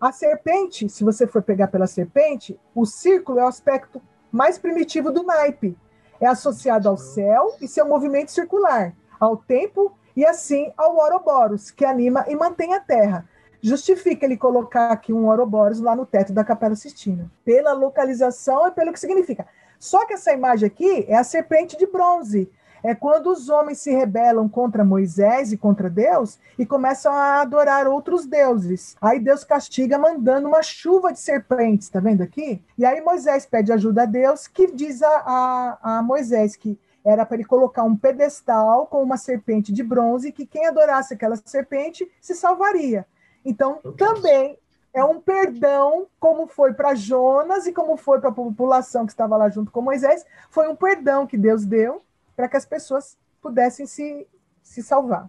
A serpente, se você for pegar pela serpente, o círculo é o aspecto mais primitivo do naipe. É associado ao céu e seu movimento circular, ao tempo e assim ao Ouroboros, que anima e mantém a terra. Justifica ele colocar aqui um Ouroboros lá no teto da Capela Sistina, pela localização e pelo que significa. Só que essa imagem aqui é a serpente de bronze, é quando os homens se rebelam contra Moisés e contra Deus e começam a adorar outros deuses. Aí Deus castiga mandando uma chuva de serpentes, tá vendo aqui? E aí Moisés pede ajuda a Deus, que diz a, a, a Moisés que era para ele colocar um pedestal com uma serpente de bronze que quem adorasse aquela serpente se salvaria. Então, também é um perdão, como foi para Jonas e como foi para a população que estava lá junto com Moisés, foi um perdão que Deus deu para que as pessoas pudessem se, se salvar.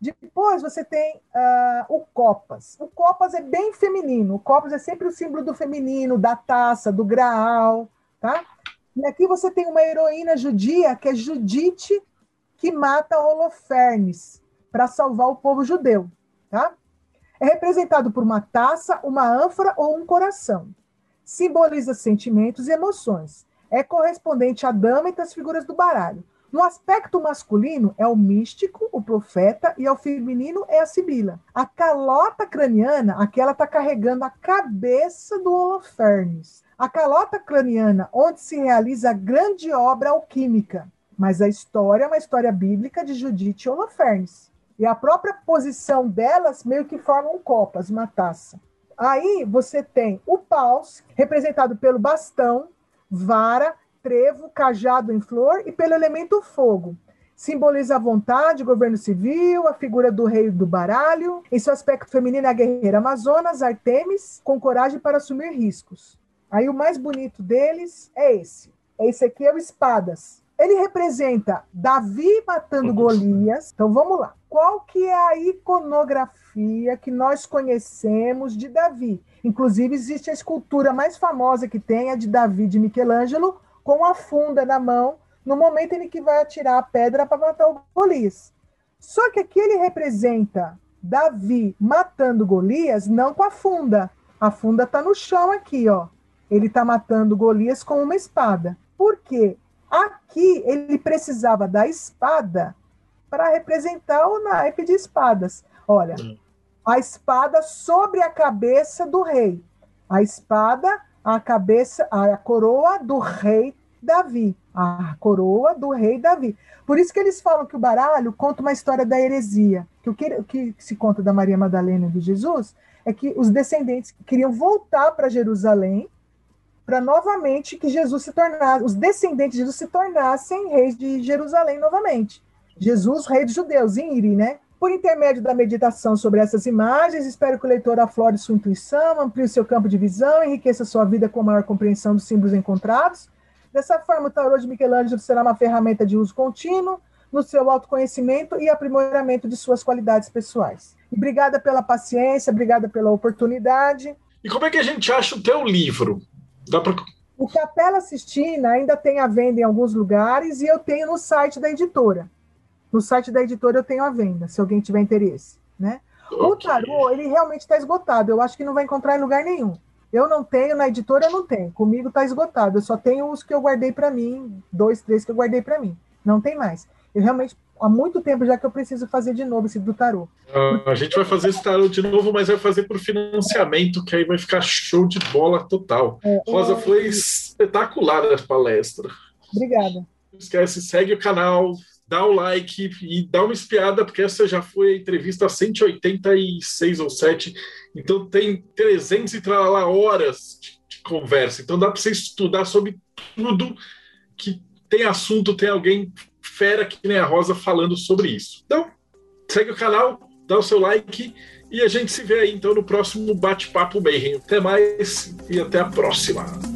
Depois você tem uh, o Copas. O Copas é bem feminino. O Copas é sempre o símbolo do feminino, da taça, do graal, tá? E aqui você tem uma heroína judia, que é Judite, que mata Holofernes para salvar o povo judeu, tá? É representado por uma taça, uma ânfora ou um coração. Simboliza sentimentos e emoções. É correspondente à dama entre as figuras do baralho. No aspecto masculino é o místico, o profeta, e ao feminino é a sibila. A calota craniana, aqui ela está carregando a cabeça do Holofernes. A calota craniana, onde se realiza a grande obra alquímica. Mas a história é uma história bíblica de Judite e Holofernes. E a própria posição delas meio que formam copas, uma taça. Aí você tem o paus, representado pelo bastão, vara trevo, cajado em flor e pelo elemento fogo. Simboliza a vontade, governo civil, a figura do rei do baralho. Em seu aspecto feminino, a guerreira Amazonas, Artemis, com coragem para assumir riscos. Aí o mais bonito deles é esse. Esse aqui é o Espadas. Ele representa Davi matando Golias. Então vamos lá. Qual que é a iconografia que nós conhecemos de Davi? Inclusive existe a escultura mais famosa que tem, a de Davi de Michelangelo, com a funda na mão, no momento em que vai atirar a pedra para matar o Golias. Só que aqui ele representa Davi matando Golias não com a funda. A funda está no chão aqui, ó. Ele está matando Golias com uma espada. Por quê? Aqui ele precisava da espada para representar o naipe de espadas. Olha, hum. a espada sobre a cabeça do rei. A espada, a cabeça, a coroa do rei Davi. A coroa do rei Davi. Por isso que eles falam que o baralho conta uma história da heresia. Que o que, que se conta da Maria Madalena e de Jesus é que os descendentes queriam voltar para Jerusalém para novamente que Jesus se tornasse, os descendentes de Jesus se tornassem reis de Jerusalém novamente. Jesus, rei dos judeus, em Iri, né? Por intermédio da meditação sobre essas imagens, espero que o leitor aflore sua intuição, amplie o seu campo de visão, enriqueça sua vida com maior compreensão dos símbolos encontrados. Dessa forma, o tarô de Michelangelo será uma ferramenta de uso contínuo no seu autoconhecimento e aprimoramento de suas qualidades pessoais. Obrigada pela paciência, obrigada pela oportunidade. E como é que a gente acha o teu livro? Dá. O Capela Sistina ainda tem a venda em alguns lugares e eu tenho no site da editora. No site da editora eu tenho a venda, se alguém tiver interesse. Né? Okay. O tarô, ele realmente está esgotado. Eu acho que não vai encontrar em lugar nenhum. Eu não tenho, na editora eu não tenho. Comigo está esgotado. Eu só tenho os que eu guardei para mim, dois, três que eu guardei para mim. Não tem mais. Eu realmente, há muito tempo já que eu preciso fazer de novo esse do tarô. Uh, a gente vai fazer esse tarô de novo, mas vai fazer por financiamento, que aí vai ficar show de bola total. É, Rosa, foi espetacular a palestra. Obrigada. Não esquece, segue o canal, dá o like e dá uma espiada, porque essa já foi a entrevista 186 ou 7, então tem 300 e lá horas de, de conversa. Então dá para você estudar sobre tudo que tem assunto, tem alguém fera que nem a Rosa falando sobre isso. Então, segue o canal, dá o seu like e a gente se vê aí então no próximo bate-papo Mayhem. Até mais e até a próxima.